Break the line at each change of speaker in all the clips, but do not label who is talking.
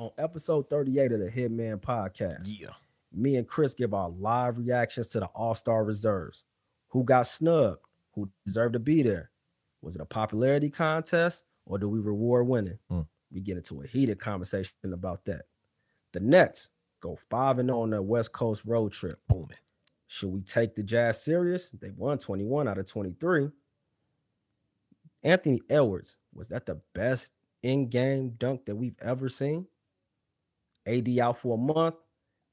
On episode 38 of the Hitmen podcast,
Yeah.
me and Chris give our live reactions to the All Star reserves. Who got snubbed? Who deserved to be there? Was it a popularity contest or do we reward winning?
Mm.
We get into a heated conversation about that. The Nets go 5 and 0 on their West Coast road trip.
Booming.
Should we take the Jazz serious? They won 21 out of 23. Anthony Edwards, was that the best in-game dunk that we've ever seen? AD out for a month.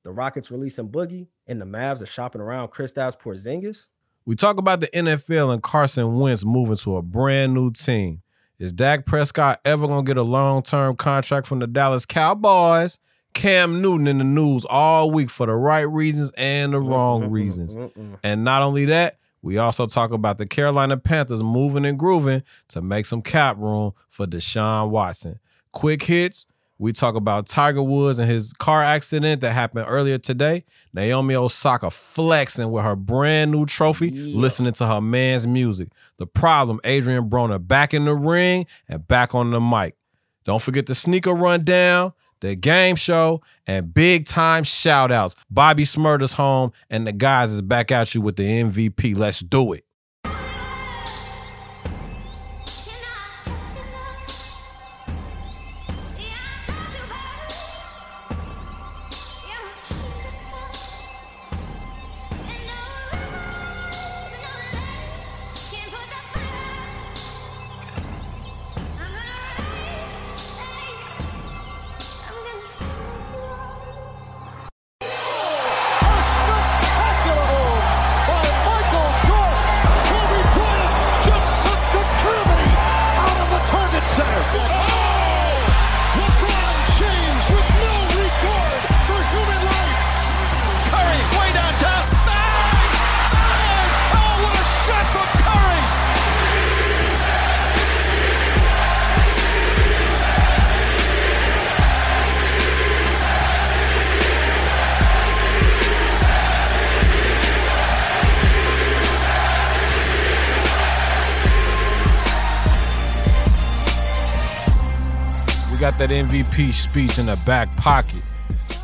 The Rockets releasing Boogie, and the Mavs are shopping around Kristaps Porzingis.
We talk about the NFL and Carson Wentz moving to a brand new team. Is Dak Prescott ever going to get a long term contract from the Dallas Cowboys? Cam Newton in the news all week for the right reasons and the wrong reasons. And not only that, we also talk about the Carolina Panthers moving and grooving to make some cap room for Deshaun Watson. Quick hits. We talk about Tiger Woods and his car accident that happened earlier today. Naomi Osaka flexing with her brand new trophy,
Yeah.
listening to her man's music. The problem, Adrien Broner back in the ring and back on the mic. Don't forget the sneaker rundown, the game show, and big time shout outs. Bobby Shmurda's home, and the guys is back at you with the MVP. Let's do it. MVP speech in the back pocket.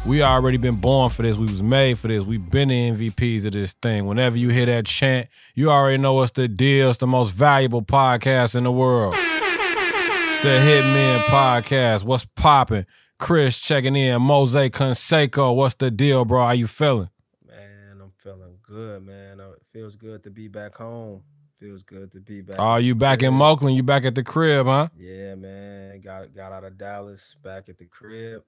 We already been born for this. We was made for this. We've been the MVPs of this thing. Whenever you hear that chant, you already know what's the deal. It's the most valuable podcast in the world. It's the Hitmen Podcast. What's popping? Chris checking in. Mose Canseco. What's the deal, bro? How you feeling?
Man, I'm feeling good, man. Uh, It feels good to be back home. Feels good to be back.
Oh, you back in Moakland? You back at the crib, huh?
Yeah, man. Got got out of Dallas, back at the crib,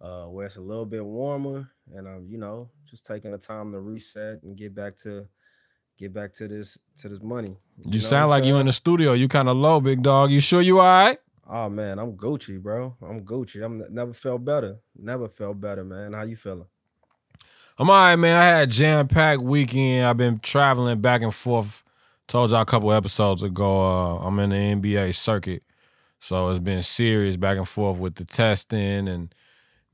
uh, where it's a little bit warmer, and I'm, you know, just taking the time to reset and get back to get back to this to this money.
You,
know
sound like you in the studio. You kind of low, big dog. You sure you all right?
Oh man, I'm Gucci, bro. I'm Gucci. I'm never felt better. Never felt better, man. How you feeling?
I'm all right, man. I had a jam-packed weekend. I've been traveling back and forth. Told y'all a couple episodes ago, uh, I'm in the NBA circuit. So it's been serious back and forth with the testing and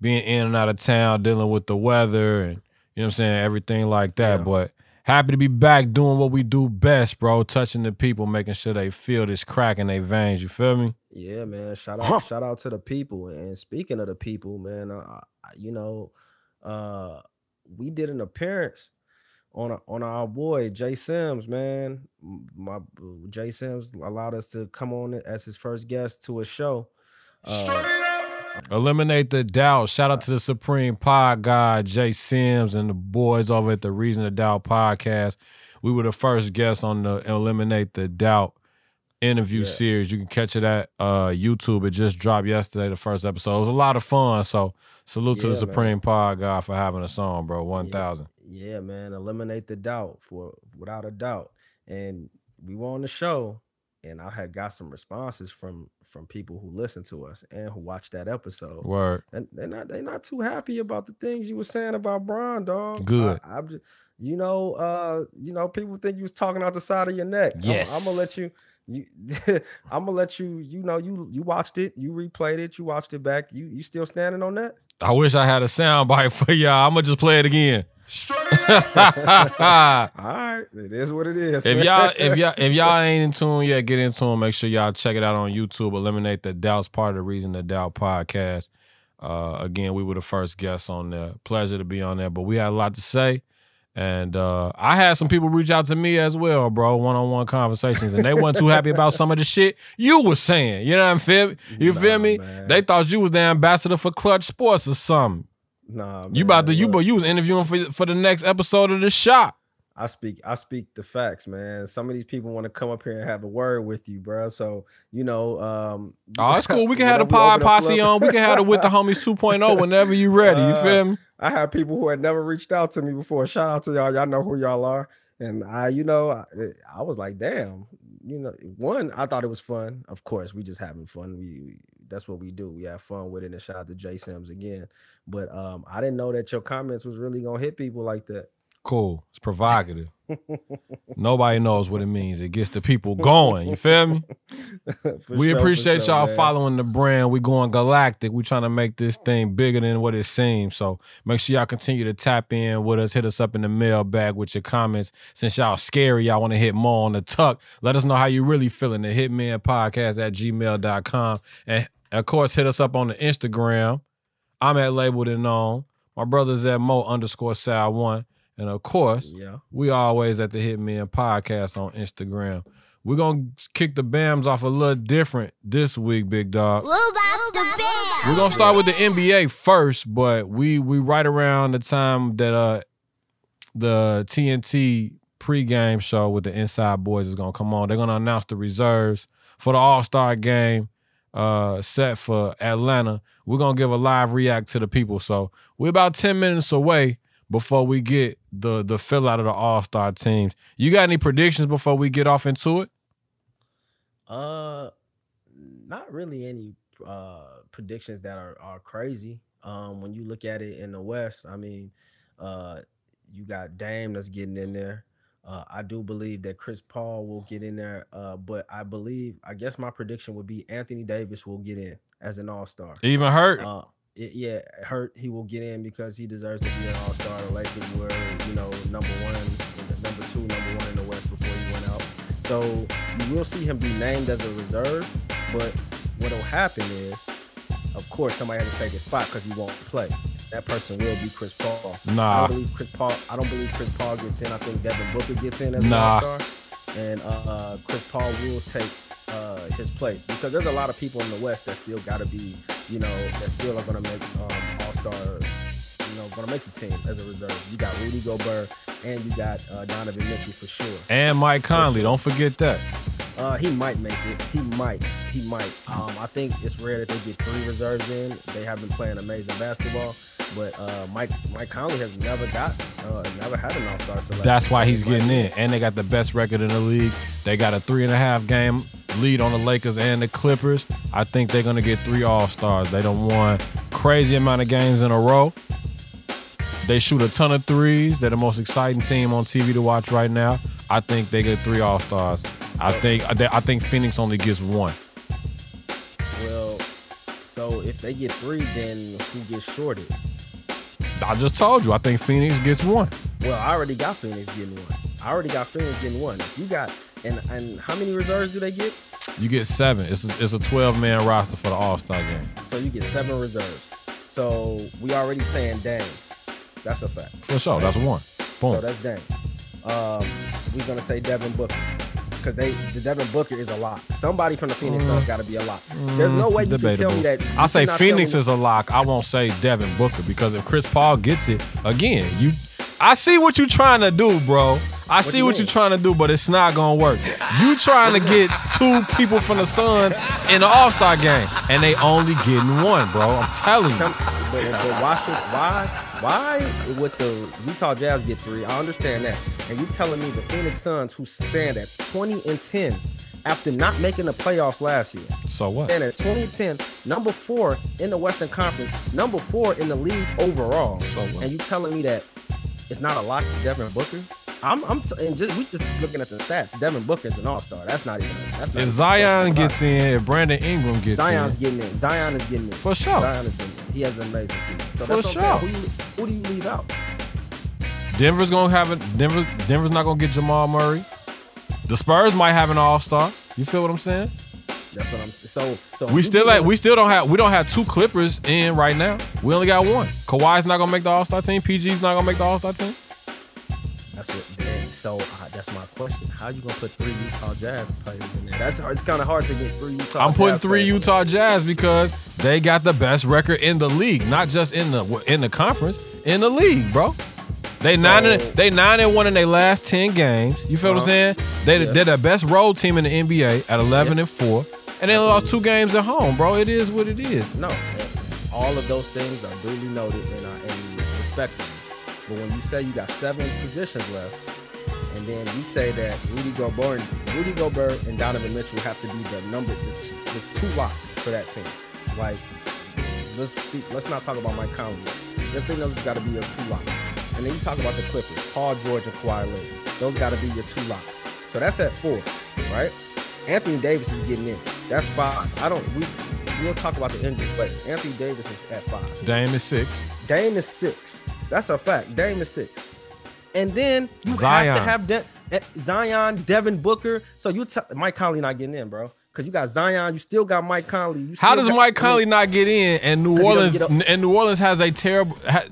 being in and out of town, dealing with the weather and you know what I'm saying, everything like that.
Yeah.
But happy to be back doing what we do best, bro. Touching the people, making sure they feel this crack in their veins. You feel me?
Yeah, man. Shout out, shout out to the people. And speaking of the people, man, uh, I- you know, uh, we did an appearance on a, on our boy Jay Sims, man. My Jay Sims allowed us to come on as his first guest to a show. Uh,
Eliminate the doubt. Shout out to the Supreme Pod guy, Jay Sims, and the boys over at the Reason to Doubt podcast. We were the first guests on the Eliminate the Doubt interview
Yeah.
series. You can catch it at uh, YouTube. It just dropped yesterday, the first episode. It was a lot of fun. So salute to
Yeah,
the
man.
Supreme Pod guy for having us on, bro. One thousand.
yeah, man. Eliminate the doubt for without a doubt. And we were on the show, and I had got some responses from from people who listened to us and who watched that episode.
Word.
and they're not they're not too happy about the things you were saying about Bron, dog.
Good.
I, am just, you know, uh, you know, people think you was talking out the side of your neck. I'm- I'm, gonna let you. You, I'm gonna let you. You know, you you watched it, you replayed it, you watched it back. You you still standing on that?
I wish I had a sound bite for y'all. I'm gonna just play it again.
All right, it is what it is.
if y'all if y'all if y'all ain't in tune yet, get in tune. Make sure y'all check it out on YouTube. Eliminate the doubts part of the Reason the Doubt podcast. Uh, again, we were the first guests on there. Pleasure to be on there, but we had a lot to say. And uh, I had some people reach out to me as well, bro, one on one conversations, and they weren't too happy about some of the shit you was saying. You know what I'm feel? You
Nah,
feel me?
man.
They thought you was the ambassador for Clutch Sports or something.
Nah,
You about to you but you was interviewing for for the next episode of the shop.
I speak I speak the facts, man. Some of these people want to come up here and have a word with you, bro. So you know, um,
Oh, it's cool. We can have the pod posse on. We can have it with the homies 2.0 whenever you ready. You
Uh,
feel me?
I have people who had never reached out to me before. Shout out to y'all. Y'all know who y'all are. And I, you know, I, I was like, damn. You know, one, I thought it was fun. Of course, we just having fun. We, we that's what we do. We have fun with it. And shout out to Jay Sims again. But um, I didn't know that your comments was really gonna hit people like that.
Cool. It's provocative. Nobody knows what it means. It gets the people going. You feel me? We
sure,
appreciate
sure,
y'all
man.
following the brand. We going galactic. We trying to make this thing bigger than what it seems. So make sure y'all continue to tap in with us. Hit us up in the mailbag with your comments. Since y'all scary, y'all want to hit more on the tuck. Let us know how you really feeling. The Hitmen Podcast at gmail.com. And of course, hit us up on the Instagram. I'm at labeled and known. My brother's at Mo underscore Sal one. And of course,
Yeah.
we always at the Hitmen Podcast on Instagram. We're gonna kick the BAMs off a little different this week, big dog.
What about the band?
We're gonna start with the NBA first, but we we right around the time that uh the TNT pregame show with the Inside Boys is gonna come on. They're gonna announce the reserves for the All Star game uh set for Atlanta. We're gonna give a live react to the people. So we're about 10 minutes away before we get the the fill out of the All Star teams. You got any predictions before we get off into it?
Uh, not really any uh predictions that are are crazy. Um, when you look at it in the West, I mean, uh, you got Dame that's getting in there. Uh, I do believe that Chris Paul will get in there. Uh, but I believe, I guess my prediction would be Anthony Davis will get in as an All Star.
Even hurt?
Uh, it, yeah, hurt. He will get in because he deserves to be an All Star. The Lakers were, you know, number one, number two, number one in the West before he went out. So you will see him be named as a reserve. But what'll happen is, of course, somebody has to take his spot because he won't play. That person will be Chris Paul. I
Nah.
don't believe Chris Paul. I don't believe Chris Paul gets in. I think Devin Booker gets in as an All Star, and uh, Chris Paul will take uh, his place because there's a lot of people in the West that still got to be, you know, that still are going to make um, All Star, you know, going to make the team as a reserve. You got Rudy Gobert and you got uh, Donovan Mitchell for sure.
And Mike Conley,
sure.
don't forget that.
Uh, he might make it. He might. He might. Um, I think it's rare that they get three reserves in. They have been playing amazing basketball, but uh, Mike Mike Conley has never got, uh, never had an All Star selection.
That's why he's getting in. And they got the best record in the league. They got a three and a half game lead on the Lakers and the Clippers. I think they're gonna get three All Stars. They don't won crazy amount of games in a row. They shoot a ton of threes. They're the most exciting team on TV to watch right now. I think they get three All Stars. I think I think Phoenix only gets one.
Well, so if they get three, then who gets shorted?
I just told you. I think Phoenix gets one.
Well, I already got Phoenix getting one. I already got Phoenix getting one. You got and and how many reserves do they get?
You get seven. It's a, it's a 12 man roster for the All Star game.
So you get seven reserves. So we already saying Dame. That's a fact.
For sure. That's one. Boom.
So that's Dame. Um, we're gonna say Devin Booker because they the Devin Booker is a lock. Somebody from the Phoenix mm. Suns got to be a lock. There's no way you can tell me that.
I say Phoenix is a lock. I won't say Devin Booker because if Chris Paul gets it again, you. I see what you're trying to do, bro. I see
you
what you're trying to do, but it's not gonna work. You trying to get two people from the Suns in the All Star game, and they only getting one, bro. I'm telling you.
But, but why should why why with the Utah Jazz get three? I understand that. And you telling me the Phoenix Suns who stand at 20 and 10 after not making the playoffs last year.
So what?
Stand at 20 and 10, number four in the Western Conference, number four in the league overall.
So what?
and you telling me that it's not a lock for Devin Booker? I'm, I'm t- and just, we just looking at the stats. Devin Booker's an all-star. That's not even. That's not
If Zion gets in, if Brandon Ingram gets
Zion's
in, Zion's
getting in. Zion is getting in.
For sure.
Zion is getting in. He has an amazing season. So
For
that's what Who, you, who do you leave out?
Denver's gonna have it. Denver, Denver's not gonna get Jamal Murray. The Spurs might have an All Star. You feel what I'm saying?
That's what I'm. So, so
we still like we still don't have we don't have two Clippers in right now. We only got one. Kawhi's not gonna make the All Star team. PG's not gonna make the All Star team.
That's what. Man, so uh, that's my question. How you gonna put three Utah Jazz players in there? That's it's kind of hard to get three Utah.
I'm putting
Jazz
three Utah Jazz because they got the best record in the league, not just in the in the conference, in the league, bro. They
So-
nine and they nine and one in their last ten games. You feel what I'm saying? They
Uh-huh.
They're the best road team in the NBA at eleven and four, and they lost two games at home, bro. It is what it is.
No, all of those things are duly noted and are and respected. But when you say you got seven positions left, and then you say that Rudy Gobert, Rudy Gobert and Donovan Mitchell have to be the number, the, the two locks for that team. Like, let's let's not talk about Mike Conley. The thing those got to be your two locks. And then you talk about the Clippers, Paul George and Kawhi Leonard. Those got to be your two locks. So that's at four, right? Anthony Davis is getting in. That's five. I don't. We we'll talk about the injury but Anthony Davis is at five.
Dame is six.
Dame is six. That's a fact. Dame is six. And then you
Zion.
have to have De- eh, Zion, Devin Booker. So you t- Mike Conley not getting in, bro. Because you got Zion, you still got Mike Conley. You
How does
got-
Mike Conley not get in? And New Orleans and New Orleans has a terrible. Ha,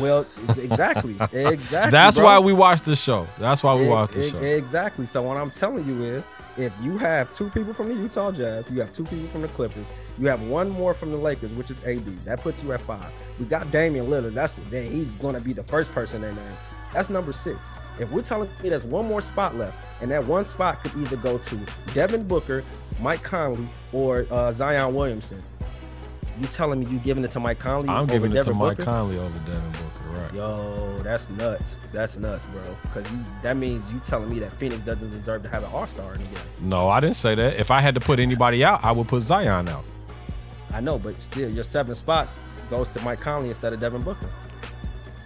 Well, exactly, exactly.
that's
bro.
why we watch the show. That's why we watch the show.
Exactly. So what I'm telling you is, if you have two people from the Utah Jazz, you have two people from the Clippers, you have one more from the Lakers, which is AD. That puts you at five. We got Damian Lillard. That's then he's gonna be the first person they name. That's number six. If we're telling me there's one more spot left, and that one spot could either go to Devin Booker, Mike Conley, or uh, Zion Williamson, you telling me you giving it to Mike Conley?
I'm giving it to Mike
Booker?
Conley over Devin Booker, right?
Yo, that's nuts. That's nuts, bro. Because you that means you telling me that Phoenix doesn't deserve to have an All Star in the game.
No, I didn't say that. If I had to put anybody out, I would put Zion out.
I know, but still, your seventh spot goes to Mike Conley instead of Devin Booker.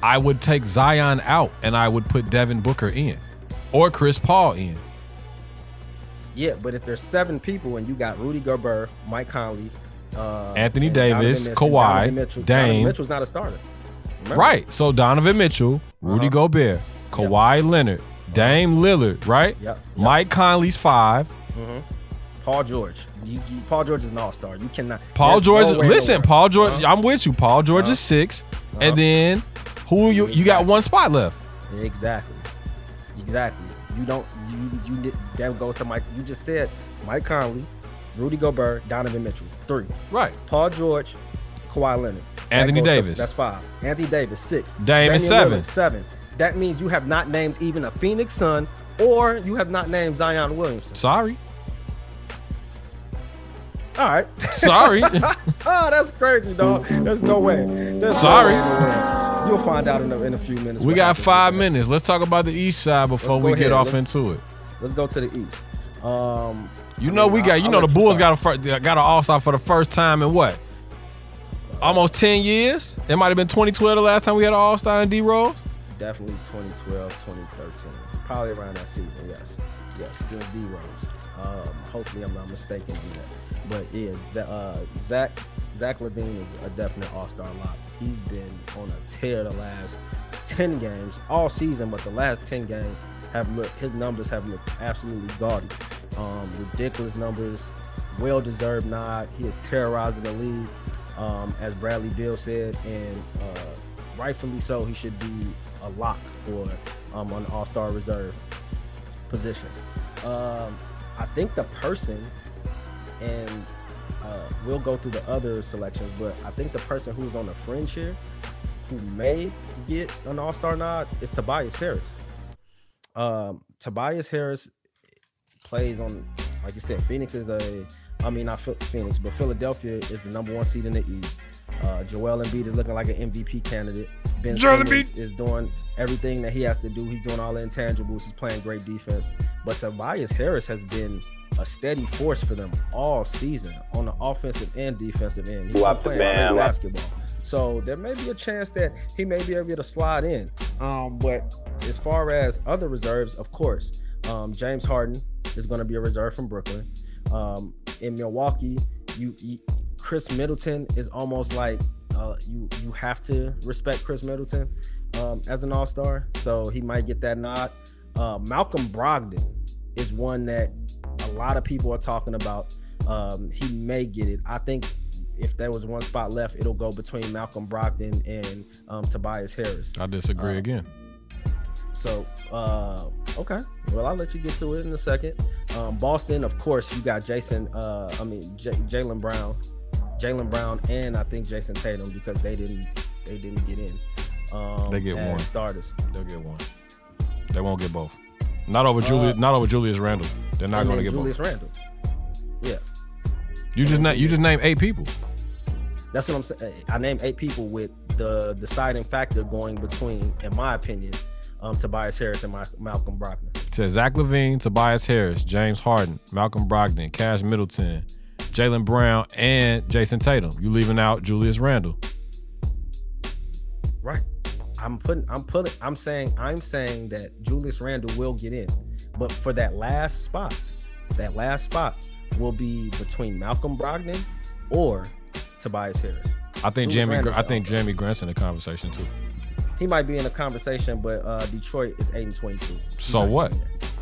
I would take Zion out and I would put Devin Booker in or Chris Paul in.
Yeah, but if there's seven people and you got Rudy Gobert, Mike Conley, uh,
Anthony Davis,
Donovan
Kawhi,
Mitchell,
Dame.
Donovan Mitchell's not a starter. Remember?
Right. So Donovan Mitchell, Rudy
Uh-huh.
Gobert, Kawhi Leonard, Dame Lillard, right?
Yep. yep.
Mike Conley's five.
mm-hmm. Paul George. You, you, Paul George is an All Star. You cannot.
Paul George,
no way in the
listen. Paul George,
Uh-huh.
I'm with you. Paul George
Uh-huh.
is 6
Uh-huh.
And then who you you got one spot left.
Exactly. Exactly. You don't. You you. That goes to Mike. You just said Mike Conley, Rudy Gobert, Donovan Mitchell. Three.
Right.
Paul George, Kawhi Leonard. That
Anthony
to-
Davis.
that's five. Anthony Davis, six.
Dame is seven.
Lillard, seven. That means you have not named even a Phoenix Sun, or you have not named Zion Williamson.
Sorry.
All right.
Sorry.
oh, that's crazy, dog. There's no way. There's
Sorry.
No way in the world. You'll find out in a, in a few minutes.
we got five
that.
minutes. Let's talk about the east side before we
go
get off
Let's-
into it.
Let's go to the East. Um,
You
I
know
mean,
we got you
I'll
know the Bulls got a got an All Star for the first time in what? Almost ten years. It might have been 2012 the last time we had an All Star in D Rose.
definitely 2012, 2013, probably around that season. Yes, yes, since D Rose. Um, hopefully, I'm not mistaken on that. But yeah, Z- uh, Zach Zach LaVine is a definite All Star lock. He's been on a tear the last 10 games all season, but the last 10 games have looked his numbers have looked absolutely gaudy. Um, ridiculous numbers, well deserved nod. He is terrorizing the league, um, as Bradley Beal said, and uh, rightfully so. He should be a lock for um, an All Star reserve position. Um, I think the person, and uh, we'll go through the other selections, but I think the person who's on the fringe here, who may get an All Star nod, is Tobias Harris. Um, Tobias Harris plays on, like you said, Phoenix is a, I mean not Phoenix, but Philadelphia is the number one seed in the East. Uh, Joel Embiid is looking like an MVP candidate. Ben
Joel
Simmons is doing everything that he has to do. He's doing all the intangibles. He's playing great defense. But Tobias Harris has been a steady force for them all season on the offensive and defensive end. He's been playing
man,
great basketball. So there may be a chance that he may be able to slide in. Um, but as far as other reserves, of course, um, James Harden is going to be a reserve from Brooklyn. Um, in Milwaukee, you, you Khris Middleton is almost like uh, you you have to respect Khris Middleton um, as an All Star, so he might get that nod. Uh, Malcolm Brogdon is one that a lot of people are talking about. Um, he may get it. I think if there was one spot left, it'll go between Malcolm Brogdon and um, Tobias Harris.
I disagree
Uh,
again.
So, uh, okay. Well, I'll let you get to it in a second. Um, Boston, of course, you got Jayson. Uh, I mean, J- Jaylen Brown, Jaylen Brown, and I think Jayson Tatum because they didn't they didn't get in. Um,
They get one.
starters.
They'll get one. They won't get both. Not over Julius. Not over Julius Randle. They're not
Uh,
going to get
Julius
both.
Randle. Yeah,
You just na- you just name eight people.
that's what I'm saying. I named eight people with the deciding factor going between, in my opinion, um, Tobias Harris and my, Malcolm Brogdon.
To Zach LaVine, Tobias Harris, James Harden, Malcolm Brogdon, Cash Middleton, Jaylen Brown, and Jayson Tatum. You leaving out Julius Randle.
Right. I'm putting I'm putting I'm saying I'm saying that Julius Randle will get in. But for that last spot, that last spot will be between Malcolm Brogdon or Tobias Harris.
I think
Julius
Jamie. Gr- I think Jamie Grant's in the conversation too.
He might be in the conversation, but uh, Detroit is 8 and 22. He's
So what?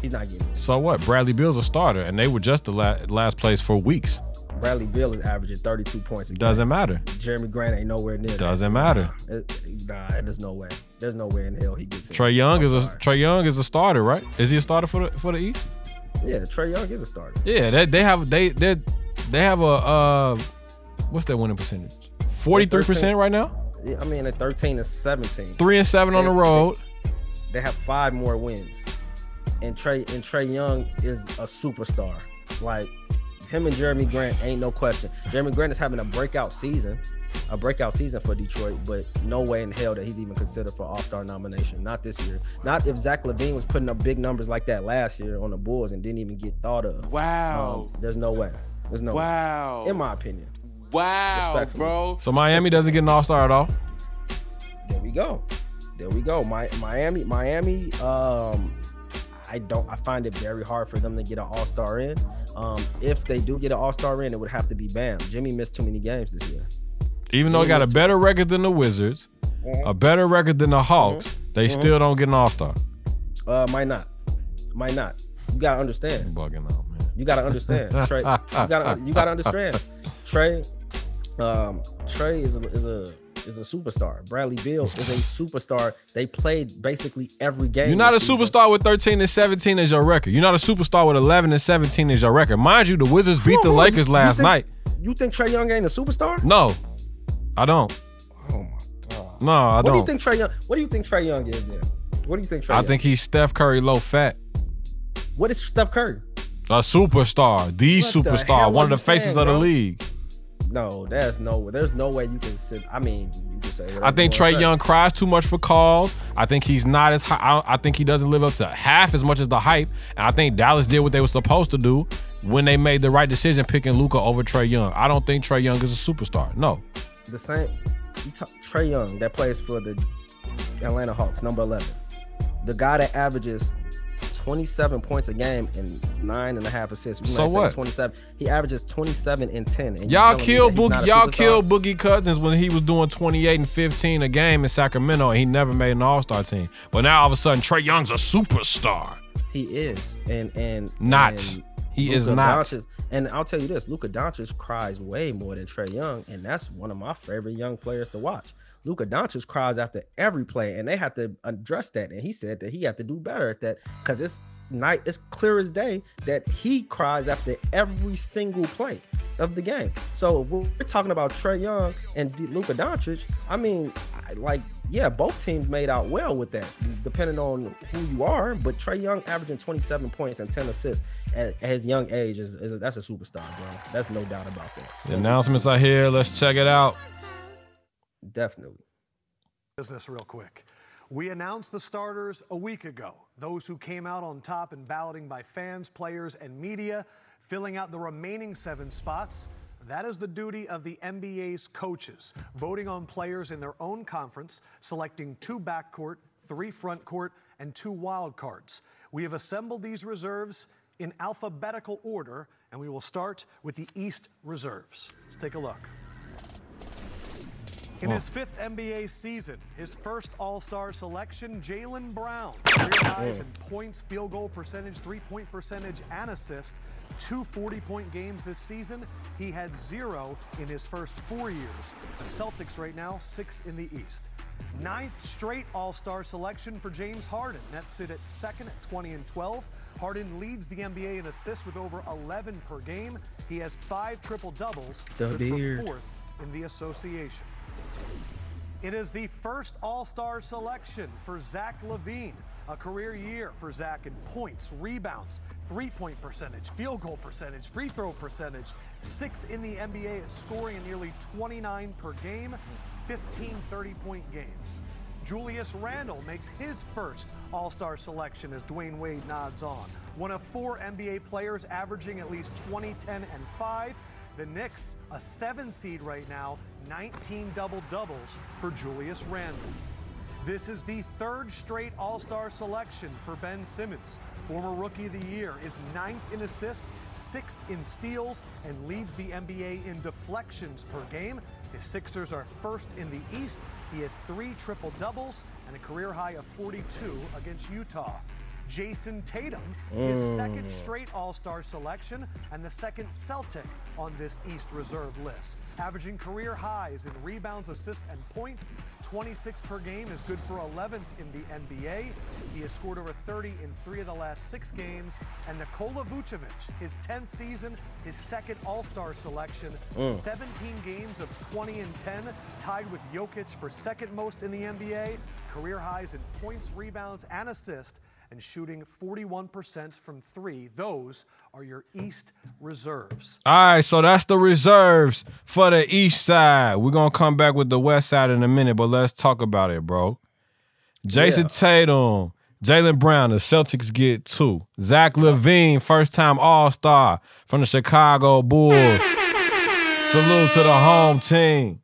He's not getting in.
So what? Bradley Beal's a starter, and they were just the la- last place for weeks.
Bradley Beal is averaging 32 points a.
Doesn't matter.
Jerami Grant ain't nowhere near that.
Doesn't matter.
It- nah, there's no way. There's no way in hell he gets.
Trae Young
I'm
is a. Trae Young is a starter, right? Is he a starter for the for the East?
Yeah, Trae Young is a starter.
Yeah, they, they have they they they have a uh what's that winning percentage? Forty three percent right now.
Yeah, I mean, at 13 and 17.
Three and seven on the
They-
road.
they have five more wins. And Trae and Trae Young is a superstar. Like him and Jerami Grant ain't no question. Jerami Grant is having a breakout season, a breakout season for Detroit, but no way in hell that he's even considered for All Star nomination. Not this year. Not if Zach LaVine was putting up big numbers like that last year on the Bulls and didn't even get thought of.
Wow.
Um, there's no way. There's no way.
wow.
In my opinion.
wow,
Respectfully.
bro.
So Miami doesn't get an All Star at all.
There we go. There we go. My Miami, Miami. Um, I don't. I find it very hard for them to get an All Star in. Um, if they do get an All Star in, it would have to be Bam. Jimmy missed too many games this year.
Even though he got a better record than the Wizards, a better record than the Hawks, they still don't get an All Star.
Uh, might not. Might not. You gotta understand.
Bugging out, man.
You gotta understand. Trae. You gotta. You gotta understand. Trae. Um, Trae is a, is a is a superstar. Bradley Beal is a superstar. They played basically every game.
You're not a
season.
superstar with 13 and 17 as your record. You're not a superstar with 11 and 17 as your record. Mind you, the Wizards beat the Lakers
you
last
think-
night.
You think Trae Young ain't a superstar?
No, I don't.
Oh my god.
No, I
What do you
don't.
think Trae Young? What do you think Trae Young is then? What do you think Trae?
I
Young?
think he's Steph Curry low fat.
What is Steph Curry?
A superstar, the
What
superstar,
hell
one of the faces
saying,
of the
bro?
league.
No, there's no. There's no way you can sit. I mean, you can say.
I oh,
think Trae.
Young cries too much for calls. I think he's not as high. I, I think he doesn't live up to half as much as the hype. And I think Dallas did what they were supposed to do when they made the right decision picking Luka over Trae Young. I don't think Trae Young is a superstar. No.
The same. You talk, Trae Young that plays for the Atlanta Hawks, number eleven, the guy that averages. 27 points a game and nine and a half assists. We
So what?
27. He averages 27 and 10. And
Y'all killed Boogie. Y'all killed Boogie Cousins when he was doing 28 and 15 a game in Sacramento, and he never made an All Star team. But now all of a sudden, Trae Young's a superstar.
He is, and and
Not.
and
He is
Luka
not.
Doncic- and I'll tell you this: Luka Doncic cries way more than Trae Young, and that's one of my favorite young players to watch. Luka Doncic cries after every play, and they have to address that. And he said that he had to do better at that because it's night, it's clear as day that he cries after every single play of the game. So if we're talking about Trae Young and D- Luka Doncic, I mean, like, yeah, both teams made out well with that, depending on who you are. But Trae Young averaging 27 points and 10 assists at, at his young age is, is a, that's a superstar, bro. That's no doubt about that.
The announcements are here. Let's check it out.
Definitely.
business real quick. We announced the starters a week ago. Those who came out on top in balloting by fans, players, and media, filling out the remaining seven spots. That is the duty of the NBA's coaches, voting on players in their own conference, selecting two backcourt, three front court, and two wild cards. We have assembled these reserves in alphabetical order, and we will start with the East reserves. Let's take a look. In his fifth NBA season, his first All Star selection, Jaylen Brown. Career highs in points, field goal percentage, three point percentage, and assist. two 40 point games this season. He had zero in his first four years. The Celtics right now, sixth in the East. Ninth straight All Star selection for James Harden. Nets sit at second at 20 and 12. Harden leads the NBA in assists with over 11 per game. He has five triple doubles,
The
fourth in the association. It is the first All Star selection for Zach LaVine. A career year for Zach in points, rebounds, three point percentage, field goal percentage, free throw percentage. Sixth in the NBA at scoring nearly 29 per game, 15 30 point games. Julius Randle makes his first All Star selection as Dwyane Wade nods on. One of four NBA players averaging at least 20, 10, and 5. The Knicks, a seven seed right now, 19 double doubles for Julius Randle. This is the third straight All Star selection for Ben Simmons. Former Rookie of the Year is ninth in assists, sixth in steals, and leads the NBA in deflections per game. The Sixers are first in the East. He has three triple doubles and a career high of 42 against Utah. Jayson Tatum, his second mm. straight All Star selection and the second Celtic on this East Reserve list. Averaging career highs in rebounds, assists, and points. 26 per game is good for 11th in the NBA. He has scored over 30 in three of the last six games. And Nikola Vucevic, his 10th season, his second All Star selection. Mm. 17 games of 20 and 10, tied with Jokic for second most in the NBA. Career highs in points, rebounds, and assists and shooting 41% from three. Those are your East reserves.
All right, so that's the reserves for the east side. We're gonna come back with the west side in a minute, but let's talk about it, bro. Jayson
Yeah.
Tatum, Jaylen Brown, the Celtics get two. Zach LaVine, first time All Star from the Chicago Bulls. Salute to the home team.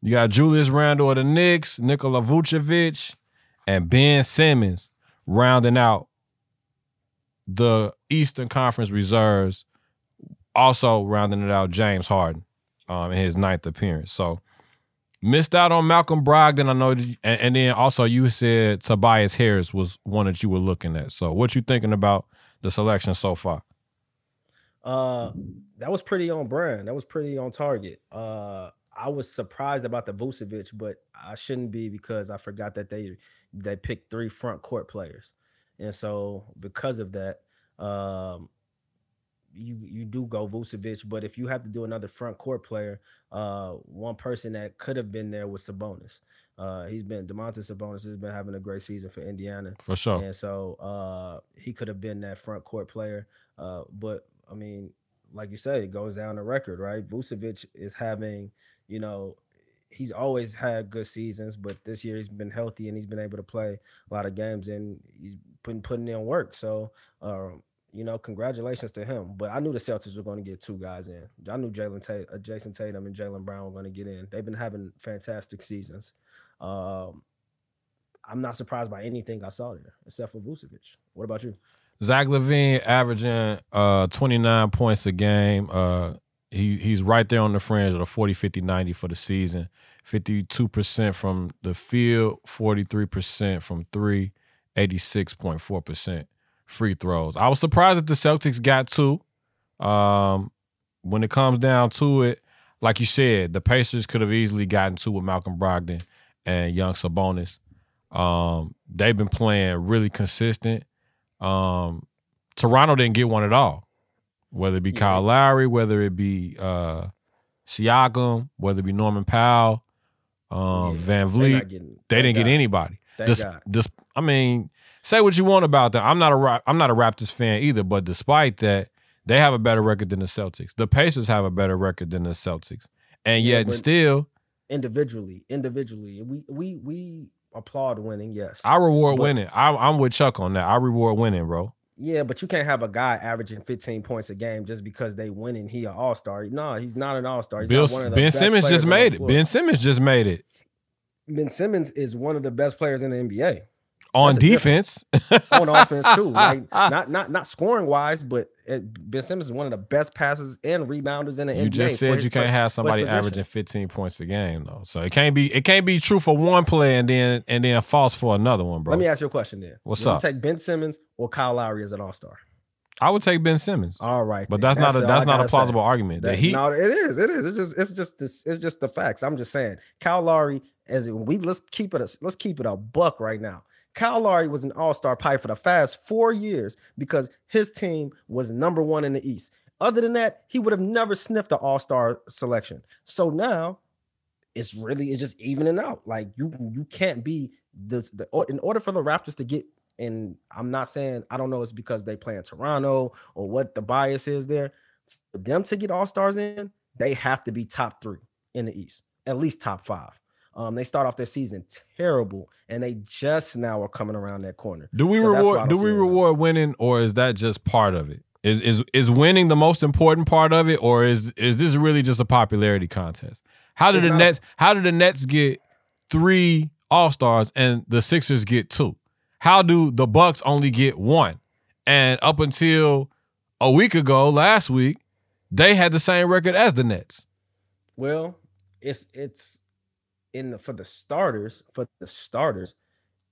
You got Julius Randle of the Knicks, Nikola Vucevic, and Ben Simmons rounding out the Eastern Conference reserves also rounding it out, James Harden um, in his ninth appearance. So missed out on Malcolm Brogdon. I know, and, and then also you said Tobias Harris was one that you were looking at. So what you thinking about the selection so far?
Uh, that was pretty on brand. That was pretty on target. Uh, I was surprised about the Vucevic, but I shouldn't be because I forgot that they they picked three front court players, and so because of that, um, you you do go Vucevic. But if you have to do another front court player, uh, one person that could have been there was Sabonis. Uh, he's been Domantas Sabonis has been having a great season for Indiana.
For sure.
And so uh, he could have been that front court player. Uh, but I mean, like you say, it goes down the record, right? Vucevic is having, you know, he's always had good seasons, but this year he's been healthy and he's been able to play a lot of games and he's been putting in work. So, um, you know, congratulations to him. But I knew the Celtics were going to get two guys in. I knew Jalen Tate, uh, Jayson Tatum and Jaylen Brown were going to get in. They've been having fantastic seasons. Um, I'm not surprised by anything I saw there, except for Vucevic. What about you?
Zach LaVine averaging uh 29 points a game. Uh he he's right there on the fringe of the 40 50 90 for the season. 52% from the field, 43% from 3, 86.4% free throws. I was surprised that the Celtics got two. Um when it comes down to it, like you said, the Pacers could have easily gotten two with Malcolm Brogdon and Young Sabonis. Um, they've been playing really consistent. Um, Toronto didn't get one at all, whether it be
Yeah.
Kyle Lowry, whether it be uh, Siakam, whether it be Norman Powell, um,
Yeah, VanVleet. getting-
They didn't get anybody.
God.
dis- I mean, say what you want about that. I'm not a I'm not a Raptors fan either, but despite that, they have a better record than the Celtics. The Pacers have a better record than the Celtics, and
Yeah,
yet still,
individually, individually, we we we applaud winning. Yes,
I reward
But-
winning. I, I'm with Chuck on that. I reward winning, bro.
Yeah, but you can't have a guy averaging 15 points a game just because they winning. He an all star. No, he's not an all star.
Bill, Ben Simmons just made it. Ben Simmons just made it
Ben Simmons is one of the best players in the NBA
on defense.
on offense too. Like not not not scoring wise, but it, Ben Simmons is one of the best passes and rebounders in the
You
NBA.
You
just
said you can't
po-
have somebody averaging 15 points a game though. So it can't be it can't be true for one play and then and then false for another one, bro.
Let me ask you a question then.
What's
you
up?
Take Ben Simmons or Kyle Lowry as an all star.
I would take Ben Simmons.
All right,
But
then.
that's, not a that's not a
gotta say.
plausible argument. That,
That-
he
no, it is. It is. It's just it's just this it's just the facts. I'm just saying. Kyle Lowry, as we let's keep it a, let's keep it a buck right now. Kyle Lowry was an all-star pipe for the fast four years because his team was number one in the East. Other than that, he would have never sniffed the all-star selection. So now it's really it's just evening out. Like you you can't be this the in order for the Raptors to get and I'm not saying I don't know it's because they play in Toronto or what the bias is there. For them to get all stars in, they have to be top three in the East, at least top five. Um, they start off their season terrible, and they just now are coming around that corner.
do we
So that's why I
reward do we reward winning or is that just part of it? Is is is winning the most important part of it, or is is this really just a popularity contest? How did
It's
the
not
Nets how did the Nets get three all stars and the Sixers get two? How do the Bucks only get one? And up until a week ago, last week, they had the same record as the Nets.
Well, it's it's in the, for the starters, for the starters,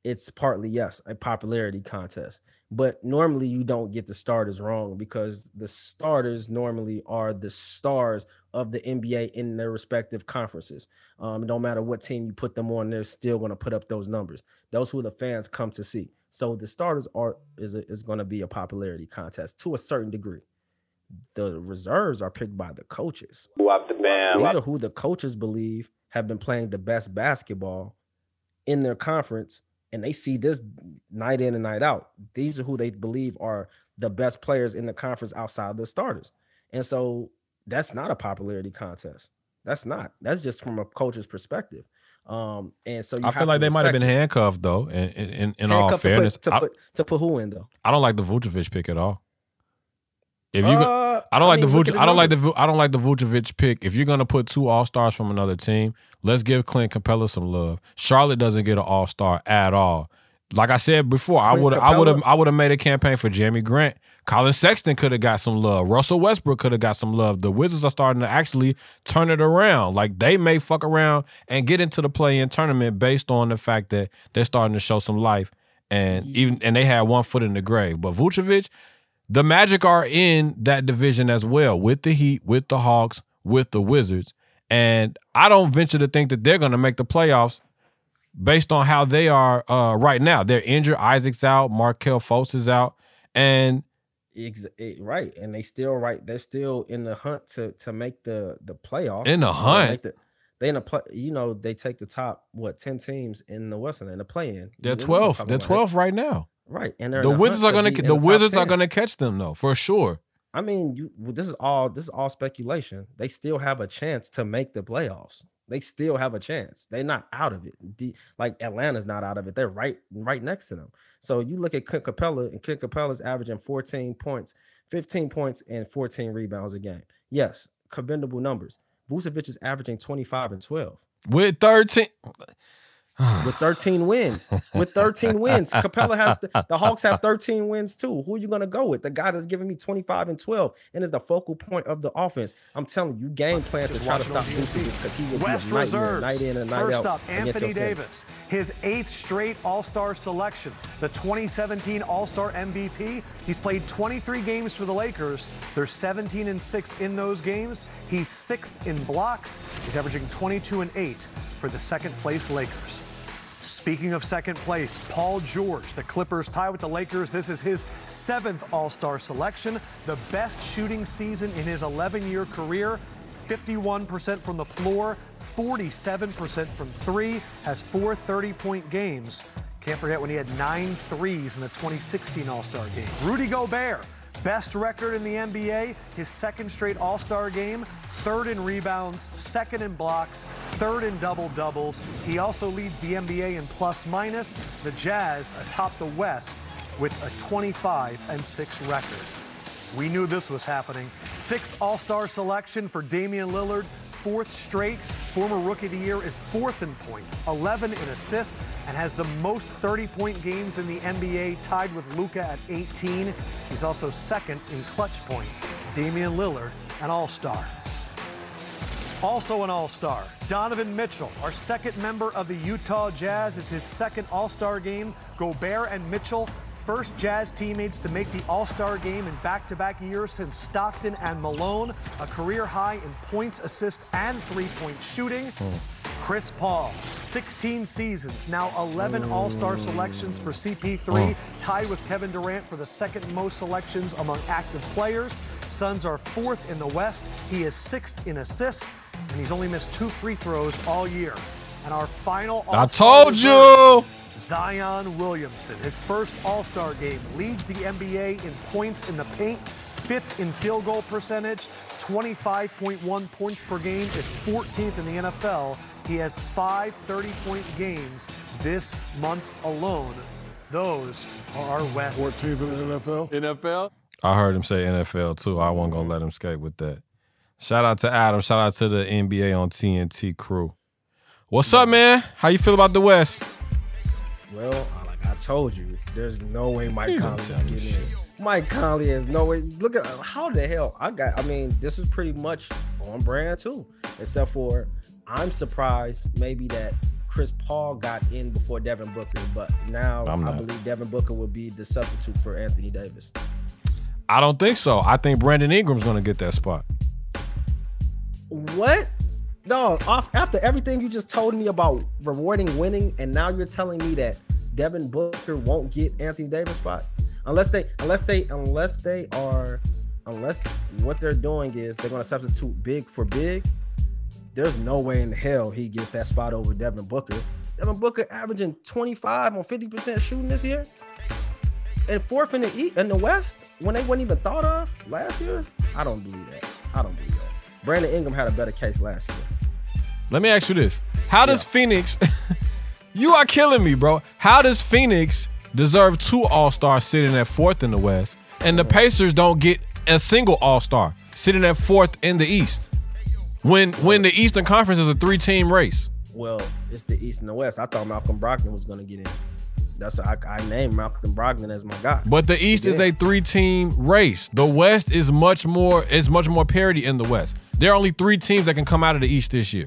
it's partly yes, a popularity contest. But normally you don't get the starters wrong because the starters normally are the stars of the NBA in their respective conferences. Um, it don't matter what team you put them on, they're still going to put up those numbers. Those who the fans come to see. So the starters are is a, is going to be a popularity contest to a certain degree. The reserves are picked by the coaches.
Wop the bam.
These are who the coaches believe have been playing the best basketball in their conference, and they see this night in and night out. These are who they believe are the best players in the conference outside the starters. And so that's not a popularity contest. That's not. That's just from a coach's perspective. Um, and so you
I feel like they might have been handcuffed though. In in, in, in all fairness,
to
I,
put, to put to put who in though.
I don't like the Vucevic pick at all. If you,
Uh,
I don't like
mean,
the Vuce, I don't like the. I don't like the Vucevic pick. If you're gonna put two All Stars from another team, let's give Clint Capela some love. Charlotte doesn't get an All Star at all. Like I said before, I would I would have I would have made a campaign for Jerami Grant. Collin Sexton could have got some love. Russell Westbrook could have got some love. The Wizards are starting to actually turn it around. Like they may fuck around and get into the play-in tournament based on the fact that they're starting to show some life and even and they had one foot in the grave. But Vucevic, the Magic are in that division as well with the Heat, with the Hawks, with the Wizards. And I don't venture to think that they're going to make the playoffs based on how they are uh, right now. They're injured. Isaac's out. Markelle Fultz is out. And
Ex- eh, right, and they still right. They're still in the hunt to to make the the playoffs.
In the hunt?
the- they in the play. You know, they take the top what ten teams in the Western in the
they're
know what I'm
12th. They're 12th right now.
Right, and they're
The Wizards are going
be
to
in
the Wizards are to catch them though, for sure.
I mean, you this is all this is all speculation. They still have a chance to make the playoffs. They still have a chance. They're not out of it. D- like Atlanta's not out of it. They're right right next to them. So you look at Clint Capela, and Clint Capela's averaging 14 points, 15 points, and 14 rebounds a game. Yes, commendable numbers. Vucevic is averaging 25 and 12
With 13
with 13 wins. With 13 wins, Capela has the, the Hawks have 13 wins too. Who are you gonna go with? The guy that's giving me 25 and 12 and is the focal point of the offense. I'm telling you, game plan to
Just
try to stop
it on
Vucevic
TV.
because he will
West
be a nightmare
Reserves.
night in and night
First
out
up, Anthony. Davis, his eighth straight All-Star selection, the 2017 All-Star MVP. He's played 23 games for the Lakers. They're 17 and 6 in those games. He's sixth in blocks. He's averaging 22 and 8 for the second place Lakers. Speaking of second place, Paul George, the Clippers tie with the Lakers. This is his seventh All Star selection, the best shooting season in his 11 year career. 51% from the floor, 47% from three, has four 30 point games. Can't forget when he had nine threes in the 2016 All Star game. Rudy Gobert, best record in the NBA, his second straight All Star game, third in rebounds, second in blocks, third in double doubles. He also leads the NBA in plus minus. The Jazz atop the West with a 25 and 6 record. We knew this was happening. Sixth All Star selection for Damian Lillard. Fourth straight. Former Rookie of the Year is fourth in points, 11 in assists, and has the most 30 point games in the NBA, tied with Luka at 18. He's also second in clutch points. Damian Lillard, an All Star. Also an All Star, Donovan Mitchell, our second member of the Utah Jazz. It's his second All Star game. Gobert and Mitchell first Jazz teammates to make the All Star game in back to back years since Stockton and Malone, a career high in points, assists, and three point shooting. Chris Paul, 16 seasons, now 11 All Star selections for CP3, tied with Kevin Durant for the second most selections among active players. Suns are fourth in the West. He is sixth in assists, and he's only missed two free throws all year. And our final
I told you.
Zion Williamson, his first All Star game, leads the NBA in points in the paint, fifth in field goal percentage, 25.1 points per game, is 14th in the NFL. He has five 30 point games this month alone. Those are our West.
14th in the NFL.
NFL.
I heard him say NFL too. I wasn't gonna let him skate with that. Shout out to Adam. Shout out to the NBA on TNT crew. What's up, man? How you feel about the West?
Well, like I told you, there's no way Mike Conley is getting in. Mike Conley is no way. Look at how the hell I got. I mean, this is pretty much on brand too, except for I'm surprised maybe that Chris Paul got in before Devin Booker, but now
not.
believe Devin Booker will be the substitute for Anthony Davis.
I don't think so. I think Brandon Ingram's gonna get that spot.
What? No, off after everything you just told me about rewarding winning, and now you're telling me that Devin Booker won't get Anthony Davis spot unless they unless they unless they are unless what they're doing is they're gonna substitute big for big. There's no way in hell he gets that spot over Devin Booker. Devin Booker averaging 25 on 50% shooting this year. And fourth in the East, in the West when they weren't even thought of last year. I don't believe that. I don't believe that. Brandon Ingram had a better case last year.
Let me ask you this: How does Phoenix? you are killing me, bro. How does Phoenix deserve two All Stars sitting at fourth in the West, and the Pacers don't get a single All Star sitting at fourth in the East? When when the Eastern Conference is a three team race.
Well, it's the East and the West. I thought Malcolm Brogdon was going to get in. That's I, I named Malcolm Brogdon as my guy.
But the East is a three-team race. The West is much more is much more parity in the West. There are only three teams that can come out of the East this year.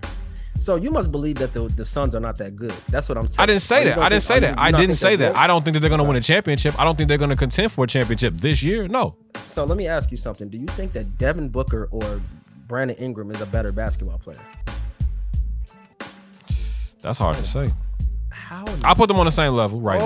So you must believe that the, the Suns are not that good. That's what I'm saying.
I didn't say that. I didn't say that. I didn't say that. I
don't.
don't think that they're going to win a championship. I don't think they're going to contend for a championship this year. No.
So let me ask you something. Do you think that Devin Booker or Brandon Ingram is a better basketball player?
That's hard to say.
How?
I put them on the same level right now.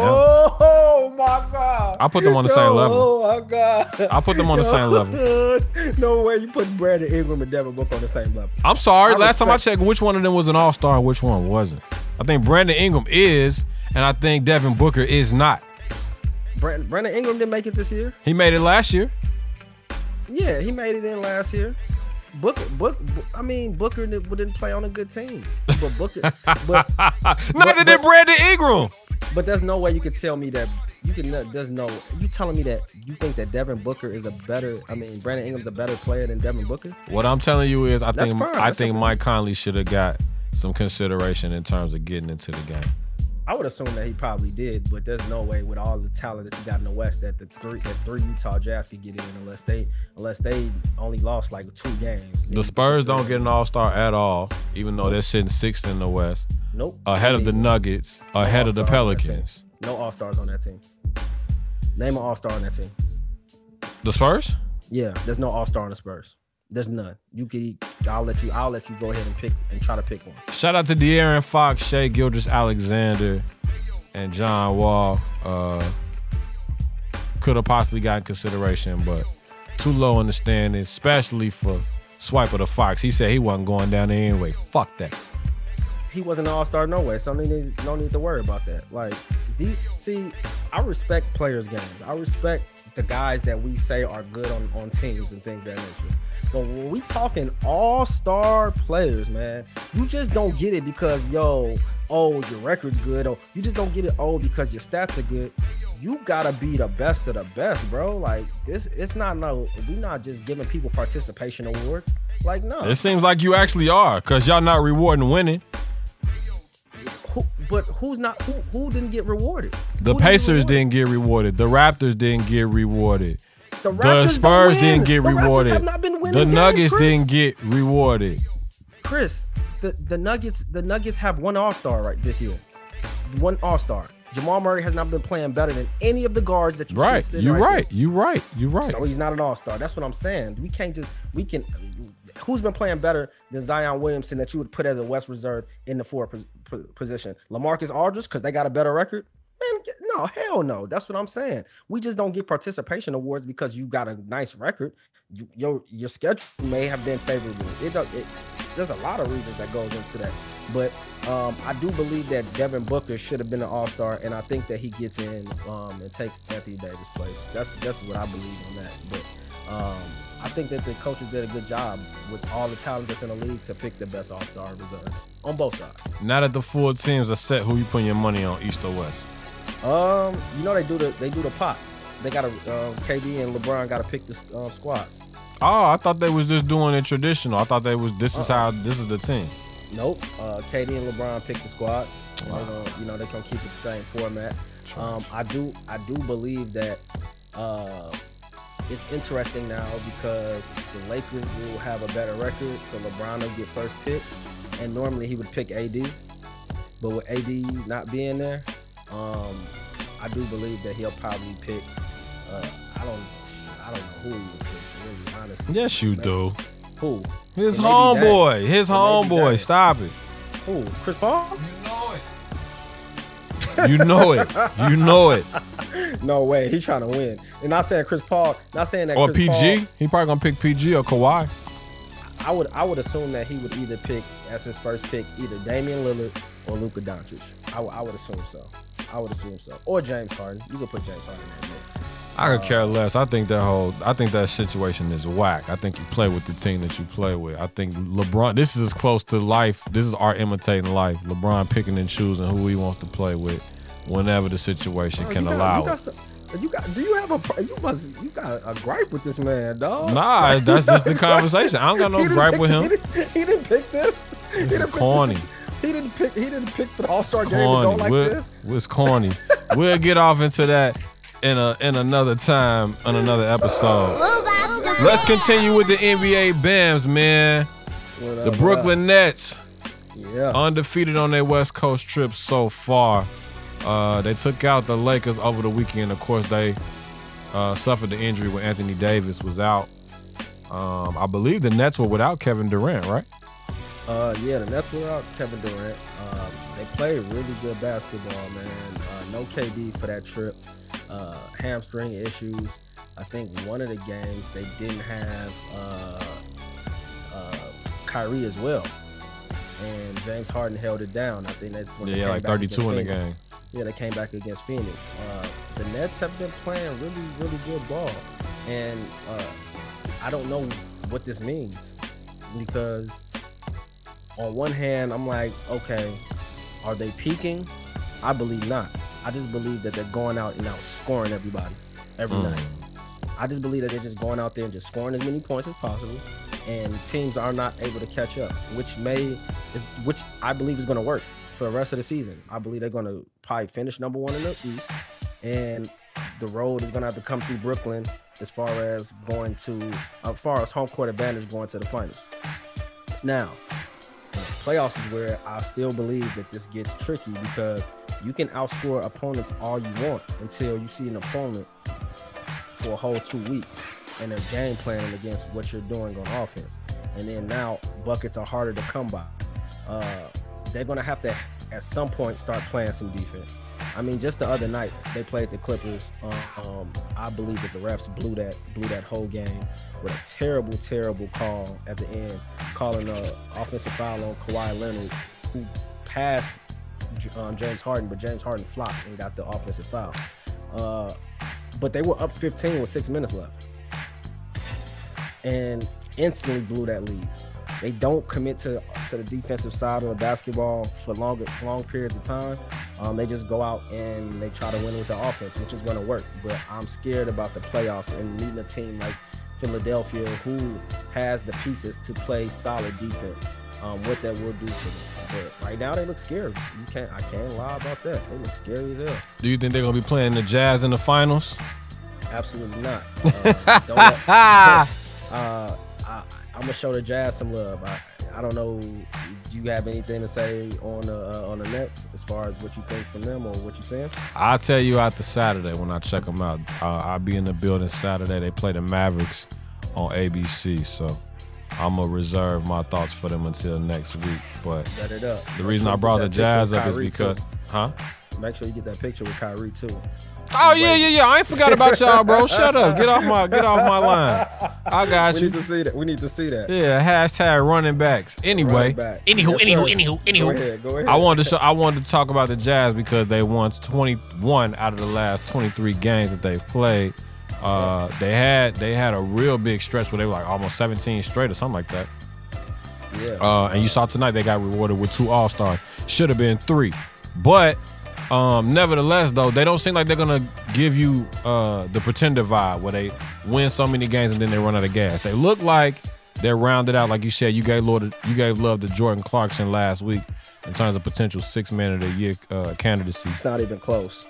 Oh my god!
I put them on the same level.
Oh my god!
I put them on the same level.
no way you put Brandon Ingram and Devin Booker on the same level.
I'm sorry.
I
Last time I checked, which one of them was an all star and which one wasn't. I think Brandon Ingram is, and I think Devin Booker is not.
Brandon, Brandon Ingram didn't make it this year.
He made it last year.
Yeah, he made it in last year. Booker, Book, I mean Booker didn't, play on a good team, but Booker, but
Neither did Brandon Ingram.
but there's no way you could tell me that you can. There's no you telling me that you think that Devin Booker is a better. I mean Brandon Ingram's a better player than Devin Booker.
What I'm telling you is, I
That's
think
fine.
I
That's
think. Mike Conley should have got some consideration in terms of getting into the game.
I would assume that he probably did, but there's no way with all the talent that you got in the West that the three that three Utah Jazz could get in unless they unless they only lost like two games.
The Spurs don't get an All Star at all, even though they're sitting sixth in the West,
nope
ahead of the. Nuggets, ahead of the
All-Stars on that team.
Pelicans.
No All Stars on that team. Name an All Star on that team.
The Spurs?
Yeah, there's no All Star on the Spurs. There's none. You could. I'll let you. I'll let you go ahead and pick and try to pick one.
Shout out to De'Aaron Fox, Shai Gilgeous-Alexander, and John Wall. Uh, could have possibly gotten consideration, but too low in the standings, especially for Swiper the Fox. He said he wasn't going down there anyway. Fuck that.
He wasn't an All Star no way, so no need, no need to worry about that. Like, D, see, I respect players' games. I respect the guys that we say are good on, on teams and things of that nature. But when we talking All Star players, man, you just don't get it because yo, oh, your record's good. Oh, you just don't get it. Oh, because your stats are good. You gotta be the best of the best, bro. Like this, it's not no. We not just giving people participation awards. Like no.
It seems like you actually are, because y'all not rewarding winning.
Who, but who's not? Who who didn't get rewarded?
The
Who get
Pacers
rewarded?
didn't get rewarded. The Raptors didn't get rewarded.
The,
The Spurs didn't get
the
rewarded.
have not been winning
The
games,
Nuggets
Chris.
didn't get rewarded.
Chris, the, the Nuggets the Nuggets have one All Star right this year, one All Star. Jamal Murray has not been playing better than any of the guards that you
Right.
sitting
You
right
right.
there.
You right. You right.
So he's not an all star. That's what I'm saying. We can't just we can. Who's been playing better than Zion Williamson that you would put as a West Reserve in the po- position? LaMarcus Aldridge because they got a better record. No, hell no. That's what I'm saying. We just don't get participation awards because you got a nice record. You, your your schedule may have been favorable. It, it there's a lot of reasons that goes into that, but um, I do believe that Devin Booker should have been an All Star, and I think that he gets in um, and takes Anthony Davis' place. That's that's what I believe on that. But um, I think that the coaches did a good job with all the talent that's in the league to pick the best All Star reserve on both sides.
Now that the full teams are set, who you putting your money on, East or West?
Um, you know they do the they do the pot. They got a uh, KD and LeBron got to pick the uh, squads.
Oh, I thought they was just doing it traditional. I thought they was this is how this is the team.
Nope. Uh, KD and LeBron pick the squads. They're gonna- you know, they can keep it the same format. Um, I do, I do believe that uh, it's interesting now because the Lakers will have a better record, so LeBron will get first pick, and normally he would pick AD, but with AD not being there, um, I do believe that he'll probably pick. Uh, I don't, I don't know who he would pick. Really, honestly.
Yes, you do.
Who?
His homeboy. His homeboy. Stop it.
Who? Chris Paul?
You know it. You know it.
No way. He's trying to win. And not saying Chris Paul. Not saying that.
Or
Chris
PG.
Paul-
He probably gonna pick PG or Kawhi.
I would. I would assume that he would either pick as his first pick either Damian Lillard or Luka Doncic. I, would- I would assume so. I would assume so. Or James Harden. You could put James Harden in that mix.
I could uh, care less. I think that whole I think that situation is whack. I think you play with the team that you play with. I think LeBron this is as close to life. This is art imitating life. LeBron picking and choosing who he wants to play with whenever the situation
Bro,
can
you got-
allow
you got
it.
some- you got? Do you have a? You must. You got a gripe with this man, dog.
Nah, that's just the conversation. I don't got no gripe
pick-
with
He
him.
didn't, he didn't pick this. He
This
didn't
is
pick
corny.
He didn't pick. He didn't pick for the All Star game to go
corny.
like
We're-
this.
It's corny. we'll get off into that in a in another time on another episode. Let's continue with the NBA BAMs, man.
What
The
up,
Brooklyn Nets?
Yeah.
undefeated on their West Coast trip so far. Uh, they took out the Lakers over the weekend. Of course, they uh, suffered the injury when Anthony Davis was out. Um, I believe the Nets were without Kevin Durant, right?
Uh, yeah, the Nets without Kevin Durant. Um, they played really good basketball, man. Uh, no KD for that trip. Uh, hamstring issues. I think one of the games they didn't have uh, uh, Kyrie as well, and James Harden held it down. I think that's when they
Yeah,
came
like
back
32 in the
Phoenix.
game.
Yeah, they came back against Phoenix. Uh, the Nets have been playing really, really good ball, and uh, I don't know what this means because on one hand, I'm like, okay, are they peaking? I believe not. I just believe that they're going out and outscoring everybody every
Mm.
night. I just believe that they're just going out there and just scoring as many points as possible, and teams are not able to catch up, which may, which I believe is going to work for the rest of the season. I believe they're going to probably finish number one in the East, and the road is going to have to come through Brooklyn as far as going to, as far as home court advantage going to the finals. Now, playoffs is where I still believe that this gets tricky because you can outscore opponents all you want until you see an opponent for a whole two weeks and they're game planning against what you're doing on offense. And then now buckets are harder to come by. Uh, they're gonna have to at some point start playing some defense. I mean, just the other night they played the Clippers. Um, I believe that the refs blew that blew that whole game with a terrible, terrible call at the end, calling a offensive foul on Kawhi Leonard, who passed um, James Harden, but James Harden flopped and got the offensive foul. Uh, but they were up 15 with six minutes left, and instantly blew that lead. They don't commit to to the defensive side of the basketball for longer long periods of time. Um, they just go out and they try to win with the offense, which is going to work. But I'm scared about the playoffs and meeting a team like Philadelphia, who has the pieces to play solid defense. Um, what that will do to them. But right now they look scary. You can't. I can't lie about that. They look scary as hell.
Do you think they're gonna be playing the Jazz in the finals?
Absolutely not. Uh, uh, I'm gonna show the Jazz some love. I, I don't know. Do you have anything to say on the uh, on the Nets? As far as what you think from them or what you saying?
I'll tell you after Saturday when I check them out. Uh, I'll be in the building Saturday. They play the Mavericks on ABC, so I'm gonna reserve my thoughts for them until next week. But
Bet it up.
the reason
sure
I brought the Jazz up is
Kyrie, too.
because, huh?
Make sure you get that picture with Kyrie too.
Oh yeah, yeah, yeah. I ain't forgot about y'all, bro. Shut up. Get off my get off my line. I got
We
you.
need to see that. We need to see that.
Yeah, hashtag running backs. Anyway,
Running back.
Anywho,
Yes,
anywho,
sir.
anywho,
Go ahead. Go ahead.
I wanted to show, I wanted to talk about the Jazz because they won 21 out of the last 23 games that they've played. Uh, they had they had a real big stretch where they were like almost 17 straight or something like that.
Yeah.
Uh, and you saw tonight they got rewarded with two All Stars. Should have been three, but um, nevertheless, though they don't seem like they're gonna give you uh, the pretender vibe where they win so many games and then they run out of gas. They look like they're rounded out, like you said. You gave Lord, you gave love to Jordan Clarkson last week in terms of potential six man of the year uh, candidacy.
It's not even close.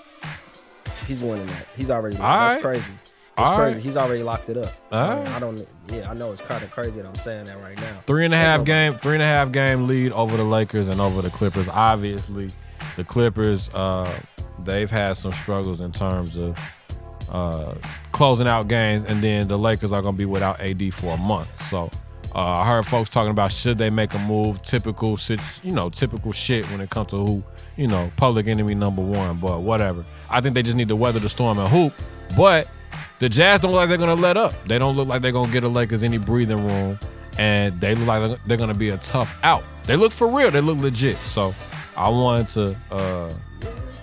He's winning that. He's already.
All
that's
right.
crazy. It's
All
crazy.
right.
He's already locked it up. I, mean,
right.
I don't. Yeah, I know it's kind of crazy that I'm saying that right now.
Three and a half game, three and a half game lead over the Lakers and over the Clippers. Obviously, the Clippers, uh, they've had some struggles in terms of uh, closing out games, and then the Lakers are going to be without AD for a month. So uh, I heard folks talking about should they make a move. Typical, sit- you know, typical shit when it comes to who, you know, public enemy number one. But whatever. I think they just need to weather the storm and hoop. But the Jazz don't look like they're gonna let up. They don't look like they're gonna get the Lakers any breathing room, and they look like they're gonna be a tough out. They look for real. They look legit. So I wanted to uh,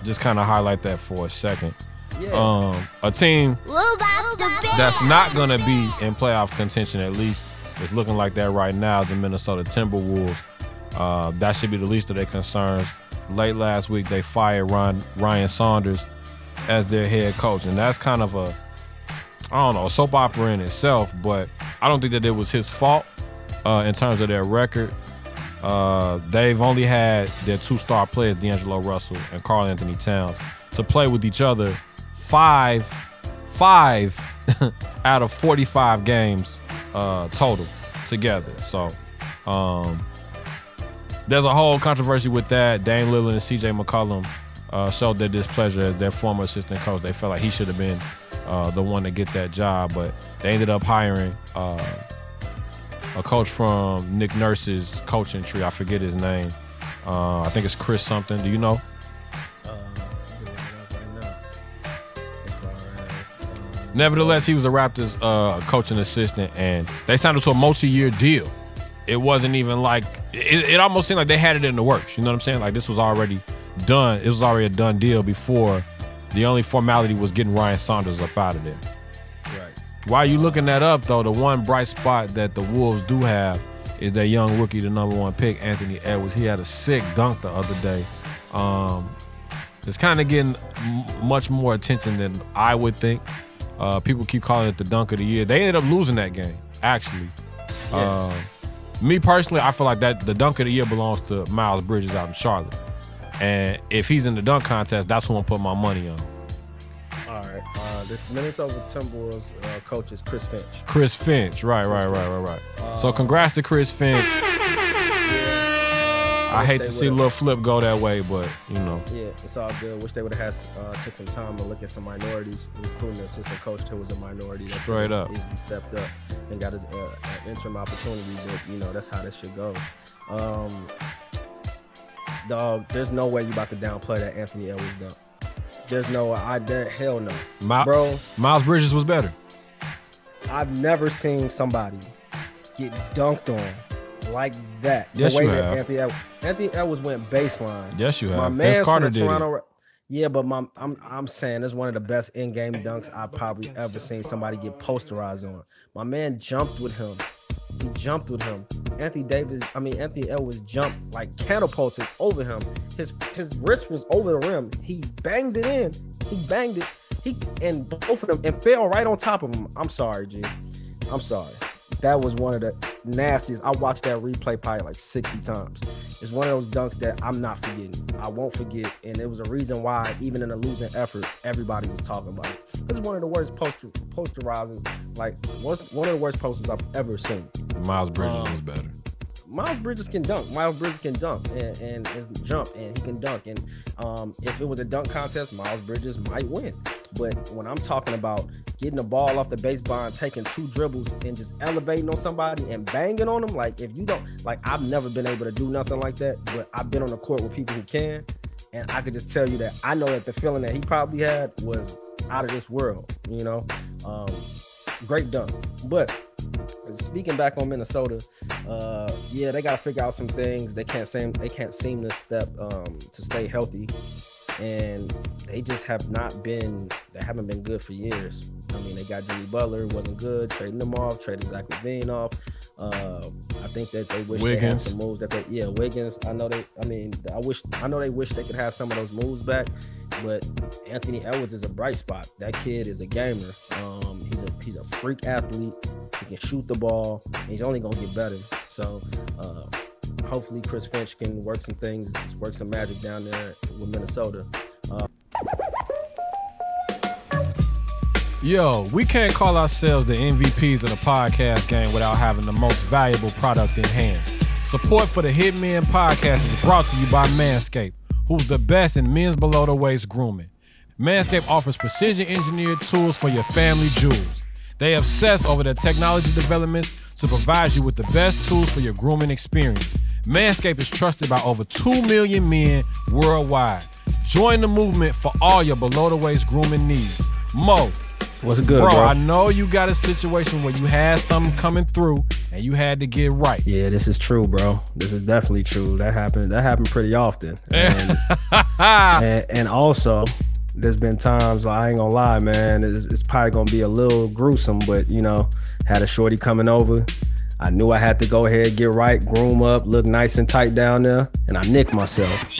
just kind of highlight that for a second.
Yeah.
Um, a team
That's
that's not gonna be in playoff contention at least it's looking like that right now. The Minnesota Timberwolves. Uh, that should be the least of their concerns. Late last week, they fired Ron, Ryan Saunders as their head coach, and that's kind of a I don't know a soap opera in itself. But I don't think that it was his fault uh, in terms of their record. Uh, they've only had their two star players, D'Angelo Russell and Karl-Anthony Towns, to play with each other five, five out of 45 games uh, total together. So um, there's a whole controversy with that. Dame Lillard and CJ McCollum uh, showed their displeasure as their former assistant coach. They felt like he should have been uh, the one to get that job, but they ended up hiring uh, a coach from Nick Nurse's coaching tree. I forget his name. Uh, I think it's Chris something. Do you know?
Uh, I'm doing it up right now. As far as,
Nevertheless, he was a Raptors uh, coaching assistant, and they signed him to a multi-year deal. It wasn't even like it, it almost seemed like they had it in the works. You know what I'm saying? Like this was already done. It was already a done deal before. The only formality was getting Ryan Saunders up out of there. While you looking that up, though, the one bright spot that the Wolves do have is that young rookie, the number one pick, Anthony Edwards. He had a sick dunk the other day. Um, it's kind of getting much more attention than I would think. Uh, people keep calling it the dunk of the year. They ended up losing that game, actually. Uh, me personally, I feel like that the dunk of the year belongs to Miles Bridges out in Charlotte. And if he's in the dunk contest, that's who I'm putting my money on.
Uh, Minnesota Timberwolves uh, coach is Chris Finch.
Chris Finch. Right, right, right, right, right. so congrats to Chris Finch. I hate to see
would've-
Flip go that way, but you know.
Yeah, it's all good. Wish they would have had uh, took some time to look at some minorities, including the assistant coach who was a minority. That
Straight up.
easily stepped up and got his uh, an interim opportunity. But you know that's how this shit goes. Um, dog, there's no way you about to downplay that Anthony Edwards dunk. There's no, I there, hell no,
Mi-
bro.
Miles Bridges was better.
I've never seen somebody get dunked on like that.
Yes,
the way
you
that
have.
Anthony Edwards, Anthony Edwards went baseline.
Yes, you
My
have.
man
Vince Carter did.
Toronto. Ra- Yeah, but my, I'm I'm saying it's one of the best in-game dunks I've probably ever seen somebody get posterized on. My man jumped with him. He jumped with him. Anthony Davis, I mean Anthony Edwards jumped like catapulted over him. His his wrist was over the rim. He banged it in. He banged it. He and both of them and fell right on top of him. I'm sorry, G. I'm sorry. That was one of the nastiest. I watched that replay probably like 60 times. It's one of those dunks that I'm not forgetting. I won't forget. And it was a reason why, even in a losing effort, everybody was talking about it. It's one of the worst poster posterizing, like one of the worst posters I've ever seen.
Miles Bridges
Um,
was better.
Miles Bridges can dunk. Miles Bridges can dunk and, and is jump and he can dunk. And um, if it was a dunk contest, Miles Bridges might win. But when I'm talking about getting the ball off the baseball and taking two dribbles and just elevating on somebody and banging on them, like if you don't, like I've never been able to do nothing like that. But I've been on the court with people who can, and I could just tell you that I know that the feeling that he probably had was out of this world. You know, um, great dunk. But speaking back on Minnesota, uh, yeah, they got to figure out some things. They can't seem they can't seem to step um, to stay healthy, and they just have not been. They haven't been good for years. I mean, they got Jimmy Butler, wasn't good. Trading them off, traded Zach LaVine off. Uh, I think that they wish Wiggins. they had some moves that they. Yeah, Wiggins. I know they. I mean, I wish. I know they wish they could have some of those moves back. But Anthony Edwards is a bright spot. That kid is a gamer. Um, he's a he's a freak athlete. He can shoot the ball. he's only gonna get better. So uh, hopefully Chris Finch can work some things, work some magic down there with Minnesota. Uh,
Yo, we can't call ourselves the MVPs of the podcast game without having the most valuable product in hand. Support for the Hitmen podcast is brought to you by Manscaped, who's the best in men's below the waist grooming. Manscaped offers precision engineered tools for your family jewels. They obsess over their technology developments to provide you with the best tools for your grooming experience. Manscaped is trusted by over 2 million men worldwide. Join the movement for all your below the waist grooming needs. Mo,
What's good,
bro,
bro?
I know you got a situation where you had something coming through and you had to get right.
Yeah, this is true, bro. This is definitely true. That happened. That happened pretty often. And, and, and also, there's been times I ain't gonna lie, man. It's, it's, probably gonna be a little gruesome, but you know, had a shorty coming over. I knew I had to go ahead, get right, groom up, look nice and tight down there, and I nicked myself.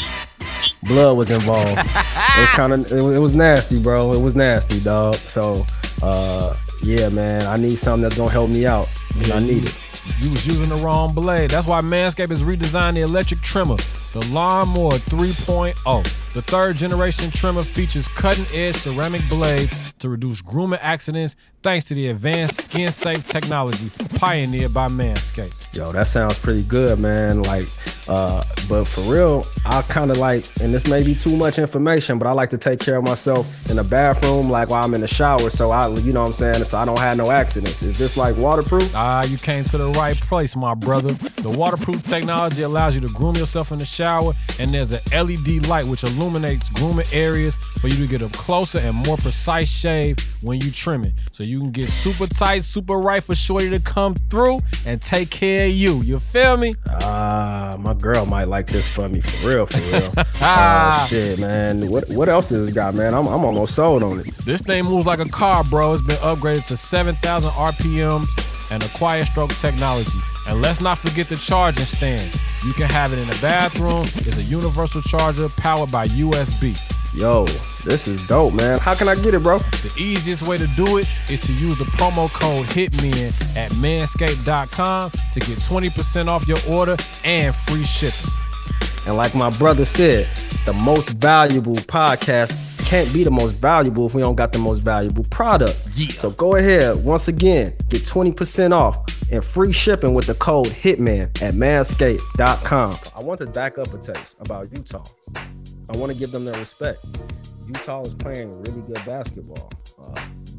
Blood was involved. it was kind of, it, it, was nasty, bro. It was nasty, dog. So, uh, yeah, man, I need something that's gonna help me out, and I need it.
You was using the wrong blade. That's why Manscaped has redesigned the electric trimmer, the Lawnmower 3.0. The third generation trimmer features cutting edge ceramic blades to reduce grooming accidents thanks to the advanced skin safe technology pioneered by Manscaped.
Yo, that sounds pretty good, man. Like, uh, but for real, I kind of like, and this may be too much information, but I like to take care of myself in the bathroom, like while I'm in the shower. So I, you know what I'm saying? So I don't have no accidents. Is this like waterproof?
Ah, you came to the right place, my brother. The waterproof technology allows you to groom yourself in the shower, and there's an LED light which illuminates grooming areas for you to get a closer and more precise shave when you trim it. So you can get super tight, super right for Shorty to come through and take care of you. You feel me?
Ah, uh, my girl might like this for me for real, for real. oh shit, man. What what else has this got, man? I'm I'm almost sold on it.
This thing moves like a car, bro. It's been upgraded to 7,000 RPMs and a quiet stroke technology. And let's not forget the charging stand. You can have it in the bathroom. It's a universal charger powered by USB.
Yo, this is dope, man. How can I get it, bro?
The easiest way to do it is to use the promo code HITMEN at manscaped.com to get 20% off your order and free shipping.
And like my brother said, the most valuable podcast can't be the most valuable if we don't got the most valuable product.
Yeah.
So go ahead, once again, get 20% off and free shipping with the code HITMAN at manscaped.com. I want to back up a taste about Utah. I want to give them their respect. Utah is playing really good basketball. Uh,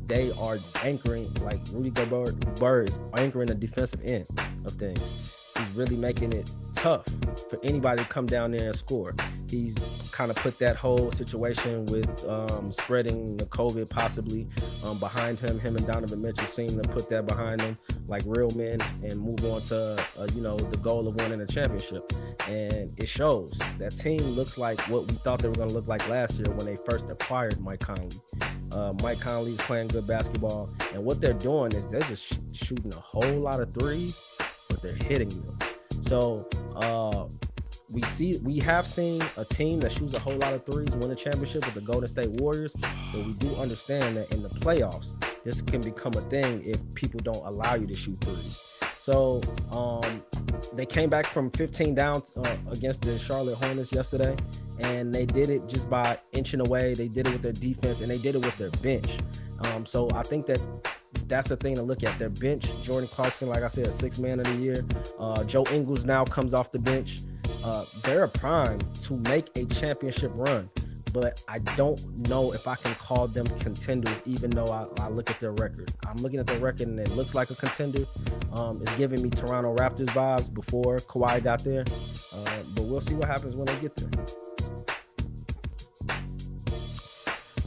they are anchoring, like Rudy Gobert is anchoring the defensive end of things. He's really making it tough for anybody to come down there and score. He's kind of put that whole situation with um, spreading the COVID possibly um, behind him. Him and Donovan Mitchell seem to put that behind them like real men and move on to uh, you know the goal of winning a championship. And it shows that team looks like what we thought they were going to look like last year when they first acquired Mike Conley. Uh, Mike Conley is playing good basketball, and what they're doing is they're just sh- shooting a whole lot of threes, but they're hitting you. So uh, we see we have seen a team that shoots a whole lot of threes win a championship with the Golden State Warriors, but we do understand that in the playoffs, this can become a thing if people don't allow you to shoot threes. So um, they came back from 15 down uh, against the Charlotte Hornets yesterday, and they did it just by inching away. They did it with their defense, and they did it with their bench. Um, so I think that that's the thing to look at. Their bench, Jordan Clarkson, like I said, a six man of the year. Uh, Joe Ingles now comes off the bench. Uh, they're a prime to make a championship run but I don't know if I can call them contenders, even though I, I, look at their record. I'm looking at their record and it looks like a contender. Um, it's giving me Toronto Raptors vibes before Kawhi got there, uh, but we'll see what happens when they get there.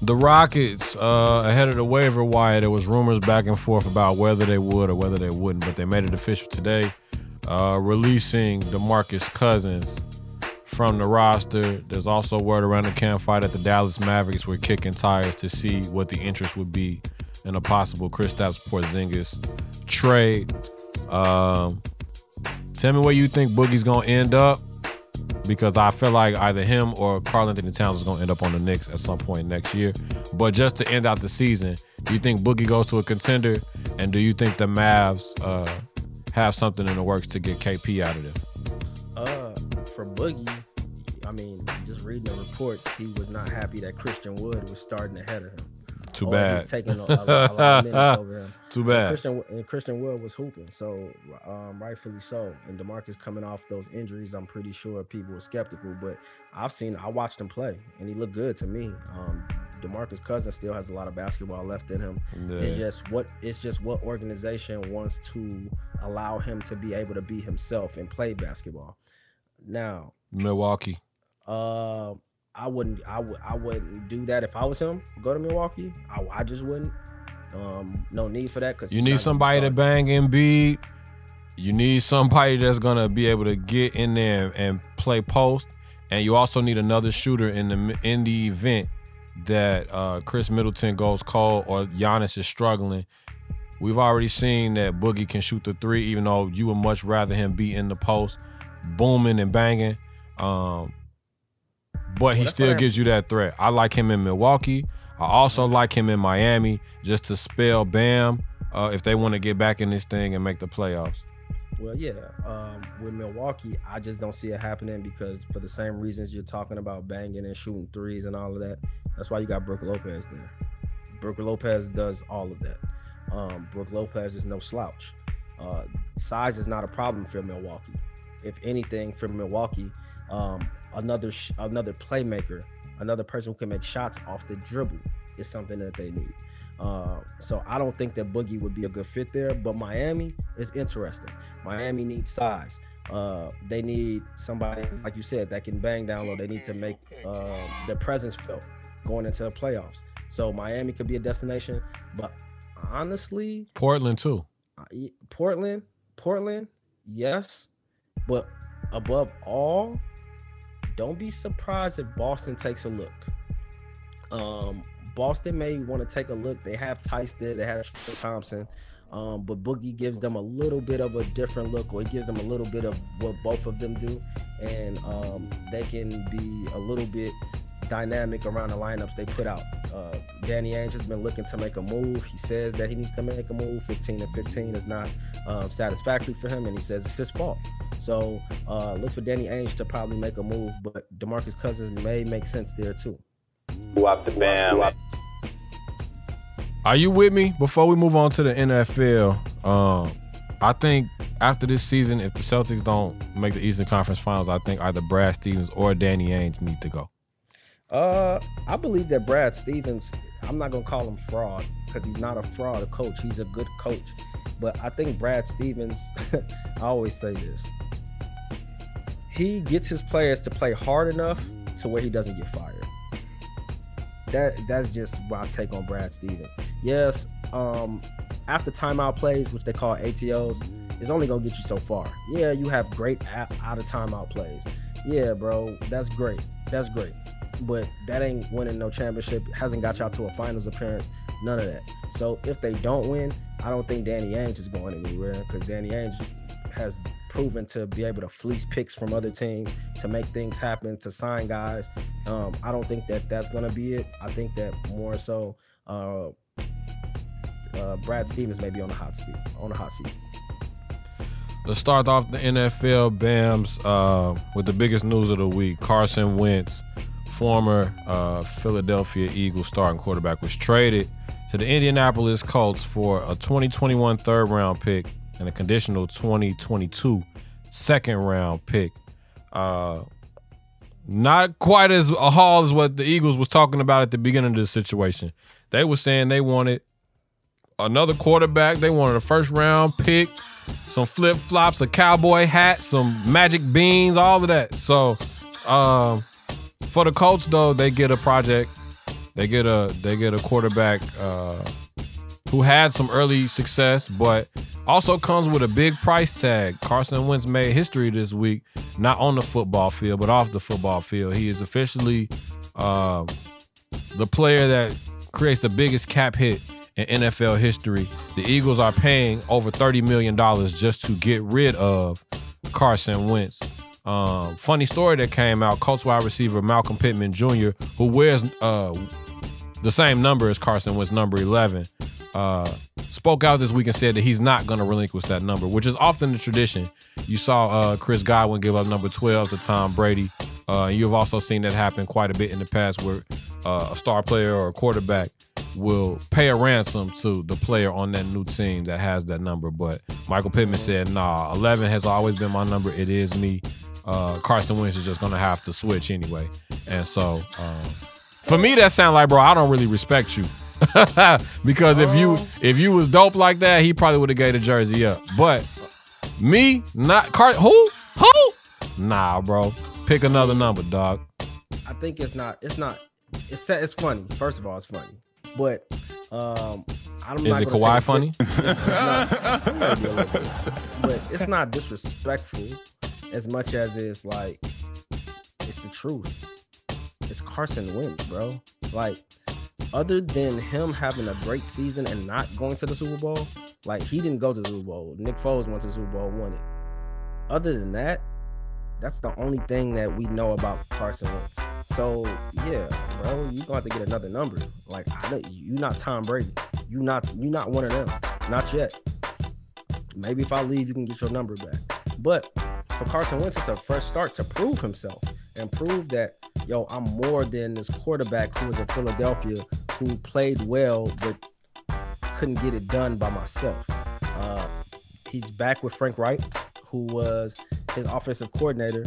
The Rockets, uh, ahead of the waiver wire, there was rumors back and forth about whether they would or whether they wouldn't, but they made it official today, uh, releasing DeMarcus Cousins from the roster. There's also word around the campfire that the Dallas Mavericks were kicking tires to see what the interest would be in a possible Kristaps Porzingis trade. Um, tell me where you think Boogie's gonna end up, because I feel like either him or Karl-Anthony Towns is gonna end up on the Knicks at some point next year. But just to end out the season, do you think Boogie goes to a contender, and do you think the Mavs uh, have something in the works to get KP out of there?
Uh, for Boogie, I mean, just reading the reports, he was not happy that Christian Wood was starting ahead of him.
Too or bad.
taking a, a, a, lot of minutes over him.
Too bad.
And Christian and Christian Wood was hooping, so um, rightfully so. And DeMarcus coming off those injuries, I'm pretty sure people were skeptical. But I've seen, I watched him play, and he looked good to me. Um, DeMarcus Cousins still has a lot of basketball left in him. Yeah. It's just what it's just what organization wants to allow him to be able to be himself and play basketball. Now,
Milwaukee.
Uh, I wouldn't. I would. I wouldn't do that if I was him. Go to Milwaukee. I, I just wouldn't. Um, no need for that because
you need somebody to bang and Embiid. You need somebody that's gonna be able to get in there and play post, and you also need another shooter in the in the event that uh, Khris Middleton goes cold or Giannis is struggling. We've already seen that Boogie can shoot the three, even though you would much rather him be in the post, booming and banging. Um, but he still gives you that threat. I like him in Milwaukee. I also like him in Miami just to spell Bam uh, if they want to get back in this thing and make the playoffs.
Well, yeah, um, with Milwaukee, I just don't see it happening because for the same reasons you're talking about banging and shooting threes and all of that. That's why you got Brook Lopez there. Brook Lopez does all of that. Um, Brook Lopez is no slouch. Uh, size is not a problem for Milwaukee. If anything, for Milwaukee, um, another sh- another playmaker, another person who can make shots off the dribble is something that they need. Uh, so I don't think that Boogie would be a good fit there. But Miami is interesting. Miami needs size. Uh, they need somebody, like you said, that can bang down low. They need to make uh, their presence felt going into the playoffs. So Miami could be a destination. But honestly,
Portland too.
Portland, Portland, yes. But above all, don't be surprised if Boston takes a look. Um, Boston may want to take a look. They have Theis there, they have Thompson, um, but Boogie gives them a little bit of a different look, or he gives them a little bit of what both of them do, and um, they can be a little bit dynamic around the lineups they put out. Uh, Danny Ainge has been looking to make a move. He says that he needs to make a move. 15 and 15 is not um, satisfactory for him, and he says it's his fault. So uh, look for Danny Ainge to probably make a move, but DeMarcus Cousins may make sense there too.
Wap the bam.
Are you with me? Before we move on to the NFL, um, I think after this season, if the Celtics don't make the Eastern Conference Finals, I think either Brad Stevens or Danny Ainge need to go.
Uh, I believe that Brad Stevens. I'm not gonna call him fraud because he's not a fraud A coach. He's a good coach, but I think Brad Stevens. I always say this he gets his players to play hard enough to where he doesn't get fired. That that's just my take on Brad Stevens. Yes, um, after timeout plays, which they call ATOs, is only gonna get you so far. Yeah, you have great out of timeout plays. Yeah, bro, that's great. That's great. But that ain't winning no championship. Hasn't got y'all to a finals appearance. None of that. So if they don't win, I don't think Danny Ainge is going anywhere because Danny Ainge has proven to be able to fleece picks from other teams to make things happen to sign guys. Um, I don't think that that's going to be it. I think that more so uh, uh, Brad Stevens may be on the hot seat. On the hot seat.
Let's start off the NFL BAMs uh, with the biggest news of the week. Carson Wentz, former uh, Philadelphia Eagles starting quarterback, was traded to the Indianapolis Colts for a 2021 third round pick and a conditional 2022 second round pick. Uh, not quite as a haul as what the Eagles was talking about at the beginning of the situation. They were saying they wanted another quarterback. They wanted a first round pick, some flip flops, a cowboy hat, some magic beans, all of that. So, um, for the Colts though, they get a project. They get a they get a quarterback uh, who had some early success, but also comes with a big price tag. Carson Wentz made history this week, not on the football field, but off the football field. He is officially uh, the player that creates the biggest cap hit in NFL history. The Eagles are paying over $30 million just to get rid of Carson Wentz. Um, funny story that came out Colts wide receiver Malcolm Pittman Jr., who wears uh, the same number as Carson Wentz, number 11, uh, spoke out this week and said that he's not going to relinquish that number, which is often the tradition. You saw uh, Chris Godwin give up number 12 to Tom Brady. Uh, you've also seen that happen quite a bit in the past where uh, a star player or a quarterback will pay a ransom to the player on that new team that has that number. But Michael Pittman said, nah, 11 has always been my number. It is me. Uh, Carson Wentz is just going to have to switch anyway. And so um, for me, that sounds like, bro, I don't really respect you. because if you if you was dope like that, he probably would have gave the jersey up. But me, not Car who? Who? Nah, bro. Pick another number, dog.
I think it's not. It's not. It's it's funny. First of all, it's funny, but um, I'm
Is
not
it Kawhi funny?
It's, it's not, maybe a little bit, but it's not disrespectful as much as it's like it's the truth. It's Carson Wentz, bro. Like, other than him having a great season and not going to the Super Bowl, like he didn't go to the Super Bowl. Nick Foles went to the Super Bowl, won it. Other than that, that's the only thing that we know about Carson Wentz. So yeah, bro, you gonna have to get another number. Like I know you not Tom Brady. You not you not one of them. Not yet. Maybe if I leave, you can get your number back. But for Carson Wentz, it's a fresh start to prove himself and prove that yo, I'm more than this quarterback who was in Philadelphia who played well but couldn't get it done by myself. Uh, he's back with Frank Reich, who was his offensive coordinator,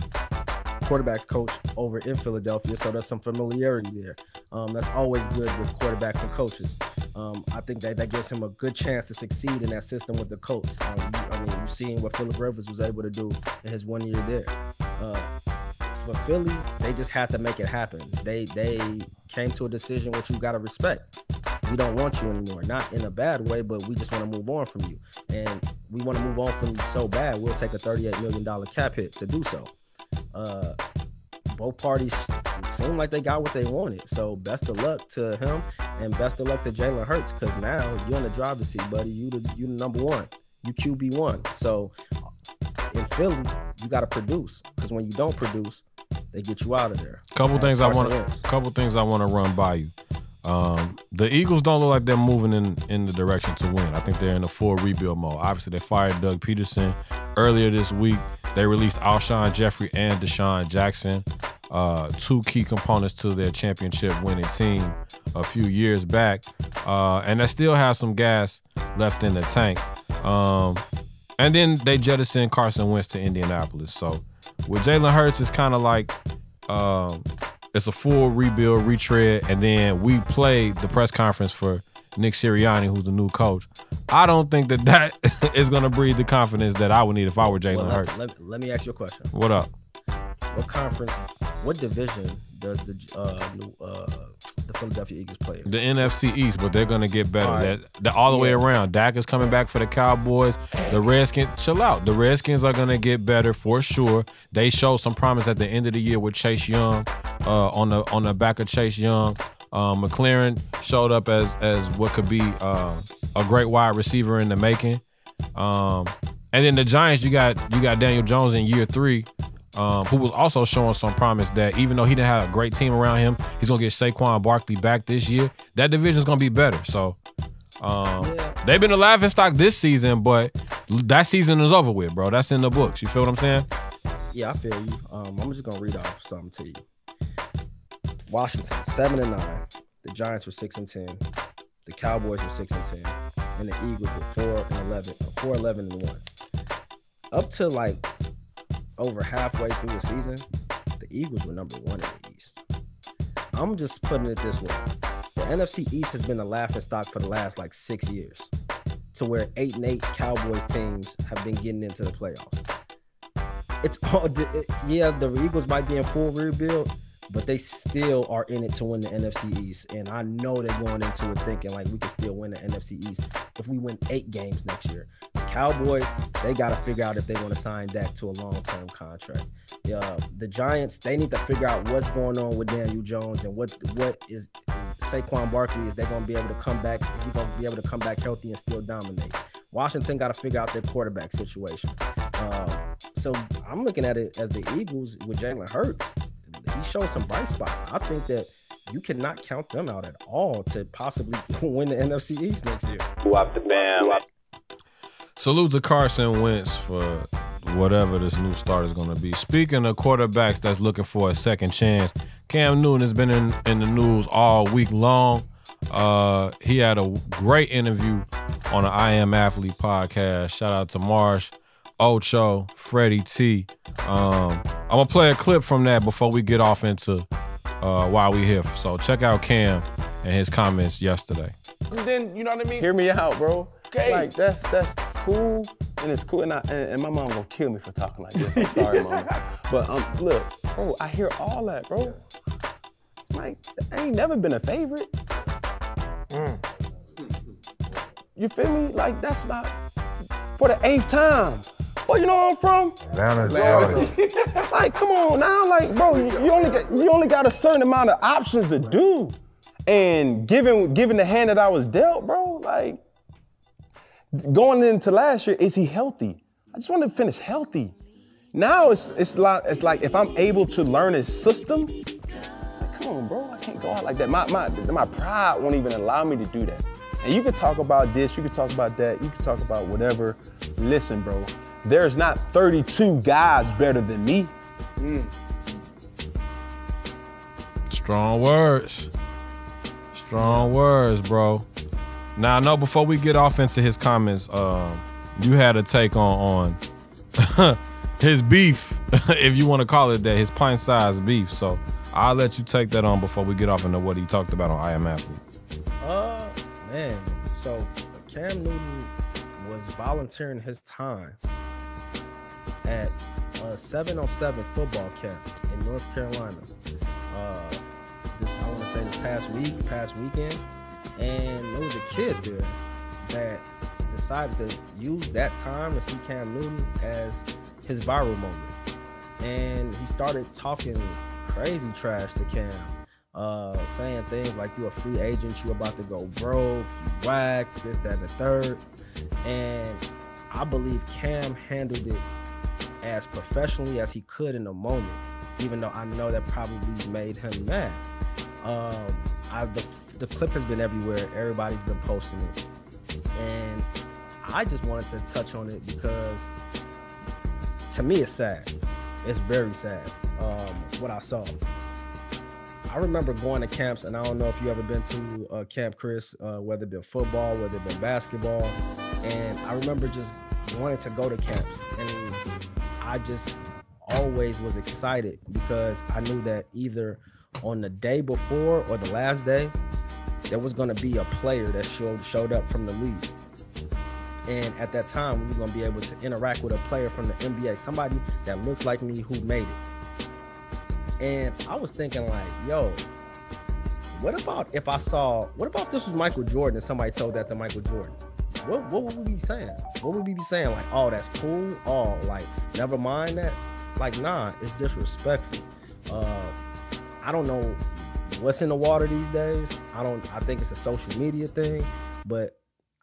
quarterbacks coach over in Philadelphia. So there's some familiarity there. Um, that's always good with quarterbacks and coaches. Um, I think that that gives him a good chance to succeed in that system with the Colts. Um, you- I mean, you've seen what Philip Rivers was able to do in his one year there. Uh, for Philly, they just had to make it happen. They they came to a decision which you got to respect. We don't want you anymore, not in a bad way, but we just want to move on from you, and we want to move on from you so bad. We'll take a thirty-eight million dollar cap hit to do so. Uh, both parties seem like they got what they wanted. So best of luck to him, and best of luck to Jalen Hurts, because now you're in the driver's seat, buddy. You the you the number one. You QB one. So in Philly, you got to produce, because when you don't produce, they get you out of there.
Couple
That's
things I want. Couple things I want to run by you. Um, the Eagles don't look like they're moving in in the direction to win. I think they're in a full rebuild mode. Obviously, they fired Doug Pederson earlier this week. They released Alshon Jeffery and DeSean Jackson, uh, two key components to their championship winning team a few years back, uh, and they still have some gas left in the tank. Um, and then they jettisoned Carson Wentz to Indianapolis. So with Jalen Hurts, it's kind of like um, it's a full rebuild, retread, and then we played the press conference for Nick Sirianni, who's the new coach. I don't think that that is going to breed the confidence that I would need if I were Jalen
Well,
Hurts.
let, let, let me ask you a question.
What up?
What conference, what division does the uh, new, uh, the Philadelphia Eagles play?
The NFC East, but they're going to get better.
All right.
They're all the way around. Dak is coming back for the Cowboys. The Redskins, chill out. The Redskins are going to get better for sure. They showed some promise at the end of the year with Chase Young uh, on the on the back of Chase Young. Um, McLaurin showed up as as what could be uh, a great wide receiver in the making. Um, and then the Giants, you got you got Daniel Jones in year three, um, who was also showing some promise that even though he didn't have a great team around him, he's gonna get Saquon Barkley back this year. That division is gonna be better. So um,
Yeah.
they've been a laughing stock this season, but that season is over with, bro. That's in the books. You feel what I'm saying?
Yeah, I feel you. Um, I'm just gonna read off something to you. Washington seven and nine. The Giants were six and ten. the Cowboys were six and ten, and the Eagles were four and eleven, four eleven and one. Up to like over halfway through the season, the Eagles were number one in the East. I'm just putting it this way: the NFC East has been a laughing stock for the last like six years, to where eight and eight Cowboys teams have been getting into the playoffs. It's all yeah, the Eagles might be in full rebuild, but they still are in it to win the NFC East. And I know they're going into it thinking like we can still win the NFC East if we win eight games next year. The Cowboys, they got to figure out if they want to sign Dak to a long term contract. Yeah, the Giants, they need to figure out what's going on with Daniel Jones and what what is Saquon Barkley. Is they going to be able to come back? Is he going to be able to come back healthy and still dominate? Washington got to figure out their quarterback situation. Um, so I'm looking at it as the Eagles with Jalen Hurts. He showed some bright spots. I think that you cannot count them out at all to possibly win the NFC East next year.
Wop the bam.
Salute to Carson Wentz for whatever this new start is going to be. Speaking of quarterbacks that's looking for a second chance, Cam Newton has been in, in the news all week long. Uh, he had a great interview on the I Am Athlete podcast. Shout out to Marsh, Ocho, Freddie T. Um, I'm gonna play a clip from that before we get off into uh, why we here. So check out Cam and his comments yesterday.
And then you know what I mean.
Hear me out, bro.
Okay.
Like that's that's cool and it's cool and, I, and, and my mom gonna kill me for talking like this. I'm sorry, mom. But um, look, bro, I hear all that, bro. Like, I ain't never been a favorite. You feel me? Like that's about for the eighth time. Well, you know where I'm from?
Atlanta, Georgia.
Like, come on now, like, bro, you, you only got you only got a certain amount of options to do. And given given the hand that I was dealt, bro, like going into last year, is he healthy? I just want to finish healthy. Now it's it's like it's like if I'm able to learn his system, like, come on, bro, I can't go out like that. My my my pride won't even allow me to do that. And you can talk about this, you can talk about that, you can talk about whatever. Listen, bro, there's not 32 guys better than me.
Strong words. Strong words, bro. Now I know before we get off into his comments, um, you had a take on on his beef, if you want to call it that, his pint sized beef. So I'll let you take that on before we get off into what he talked about on I Am Athlete.
Uh, man. So Cam Newton was volunteering his time at a 707 football camp in North Carolina. Uh, this I want to say this past week, past weekend, and there was a kid there that decided to use that time to see Cam Newton as his viral moment, and he started talking crazy trash to Cam uh, saying things like you a free agent, you about to go broke, you whack, this, that, and the third. And I believe Cam handled it as professionally as he could in the moment, even though I know that probably made him mad. Um, I, the, the clip has been everywhere. Everybody's been posting it. And I just wanted to touch on it because to me it's sad. It's very sad um, what I saw. I remember going to camps, and I don't know if you ever been to uh, Camp Chris, uh, whether it been football, whether it been basketball, and I remember just wanting to go to camps, and I just always was excited because I knew that either on the day before or the last day, there was going to be a player that showed showed up from the league. And at that time, we were going to be able to interact with a player from the NBA, somebody that looks like me who made it. And I was thinking, like, yo, what about if I saw, what about if this was Michael Jordan and somebody told that to Michael Jordan? What, what would we be saying? What would we be saying? Like, oh, that's cool. Oh, like, never mind that. Like, nah, it's disrespectful. Uh, I don't know what's in the water these days. I don't. I think it's a social media thing, but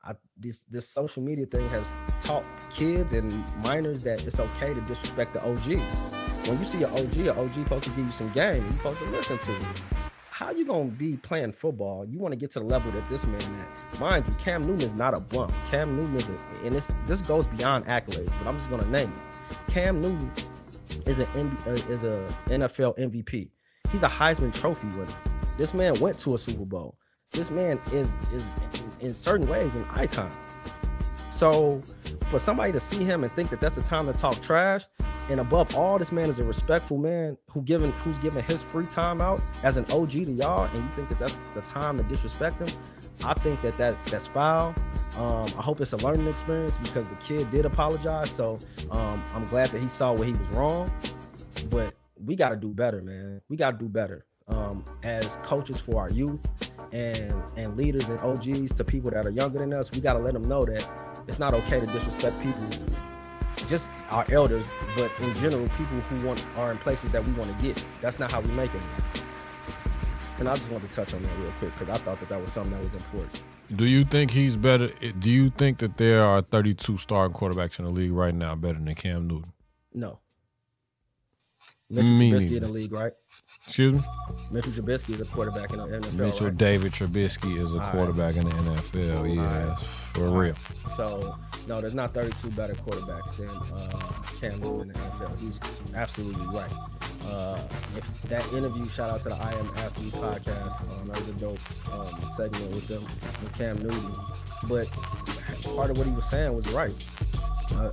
I, this this social media thing has taught kids and minors that it's okay to disrespect the OGs. When you see an OG, an OG supposed to give you some game. You supposed to listen to it. How you gonna be playing football? You want to get to the level that this man at. Mind you, Cam Newton is not a bump. Cam Newton is, a, and this this goes beyond accolades, but I'm just gonna name it. Cam Newton is an uh, is a NFL MVP. He's a Heisman Trophy winner. This man went to a Super Bowl. This man is is in certain ways an icon. So for somebody to see him and think that that's the time to talk trash, and above all, this man is a respectful man who given who's given his free time out as an OG to y'all, and you think that that's the time to disrespect him. I think that that's that's foul. Um, I hope it's a learning experience because the kid did apologize. So um, I'm glad that he saw where he was wrong. But we got to do better, man. We got to do better um, as coaches for our youth and and leaders and OGs to people that are younger than us. We got to let them know that it's not okay to disrespect people, just our elders, but in general, people who want are in places that we want to get. That's not how we make it. And I just wanted to touch on that real quick because I thought that that was something that was important.
Do you think he's better? Do you think that there are 32 starting quarterbacks in the league right now better than Cam Newton?
No. Mitchell Trubisky in the league, right?
Excuse me?
Mitchell Trubisky is a quarterback in the NFL.
Mitchell
right?
David Trubisky is a
All right.
quarterback in the NFL. Yeah, for real.
So no, there's not 32 better quarterbacks than uh, Cam Newton in the NFL. He's absolutely right. Uh, if that interview, shout out to the I Am Athlete podcast. Um, that was a dope um, segment with them with Cam Newton. But part of what he was saying was right. Uh,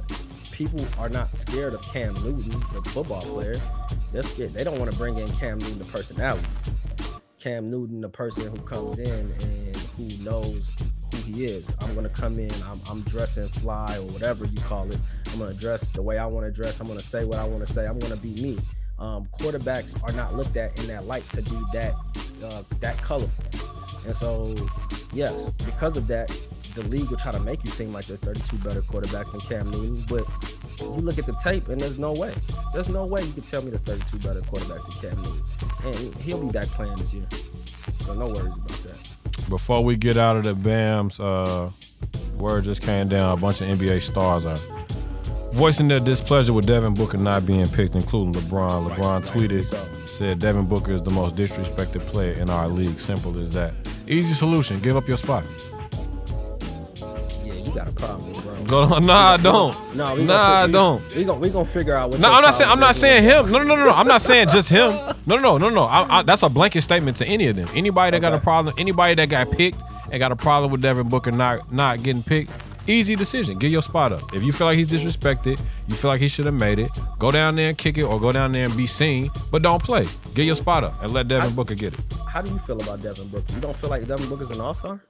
people are not scared of Cam Newton, the football player. They're scared. They don't want to bring in Cam Newton, the personality. Cam Newton, the person who comes in and who knows who he is. I'm gonna come in. I'm, I'm dressing fly or whatever you call it. I'm gonna dress the way I want to dress. I'm gonna say what I want to say. I'm gonna be me. Um, quarterbacks are not looked at in that light to be that uh, that colorful. And so, yes, because of that, the league will try to make you seem like there's 32 better quarterbacks than Cam Newton. But you look at the tape, and there's no way. There's no way you can tell me there's 32 better quarterbacks than Cam Newton. And he'll be back playing this year. So no worries about that.
Before we get out of the BAMs, uh, word just came down. A bunch of NBA stars are voicing their displeasure with Devin Booker not being picked, including LeBron. LeBron
rightfully
tweeted,
so.
said Devin Booker is the most disrespected player in our league. Simple as that. Easy solution. Give up your spot.
You got a problem, bro.
Go. on. Nah, I don't.
No, we
nah, I don't.
We gonna we gonna figure out what.
No, I'm not saying. I'm not saying him. No, no, no, no. I'm not saying just him. No, no, no, no, no. I, I, that's a blanket statement to any of them. Anybody that got a problem, anybody that got picked and got a problem with Devin Booker not not getting picked, easy decision. Get your spot up. If you feel like he's disrespected, you feel like he should have made it. Go down there and kick it, or go down there and be seen, but don't play. Get your spot up and let Devin Booker get it.
How do you feel about Devin Booker? You don't feel like Devin Booker's an All Star?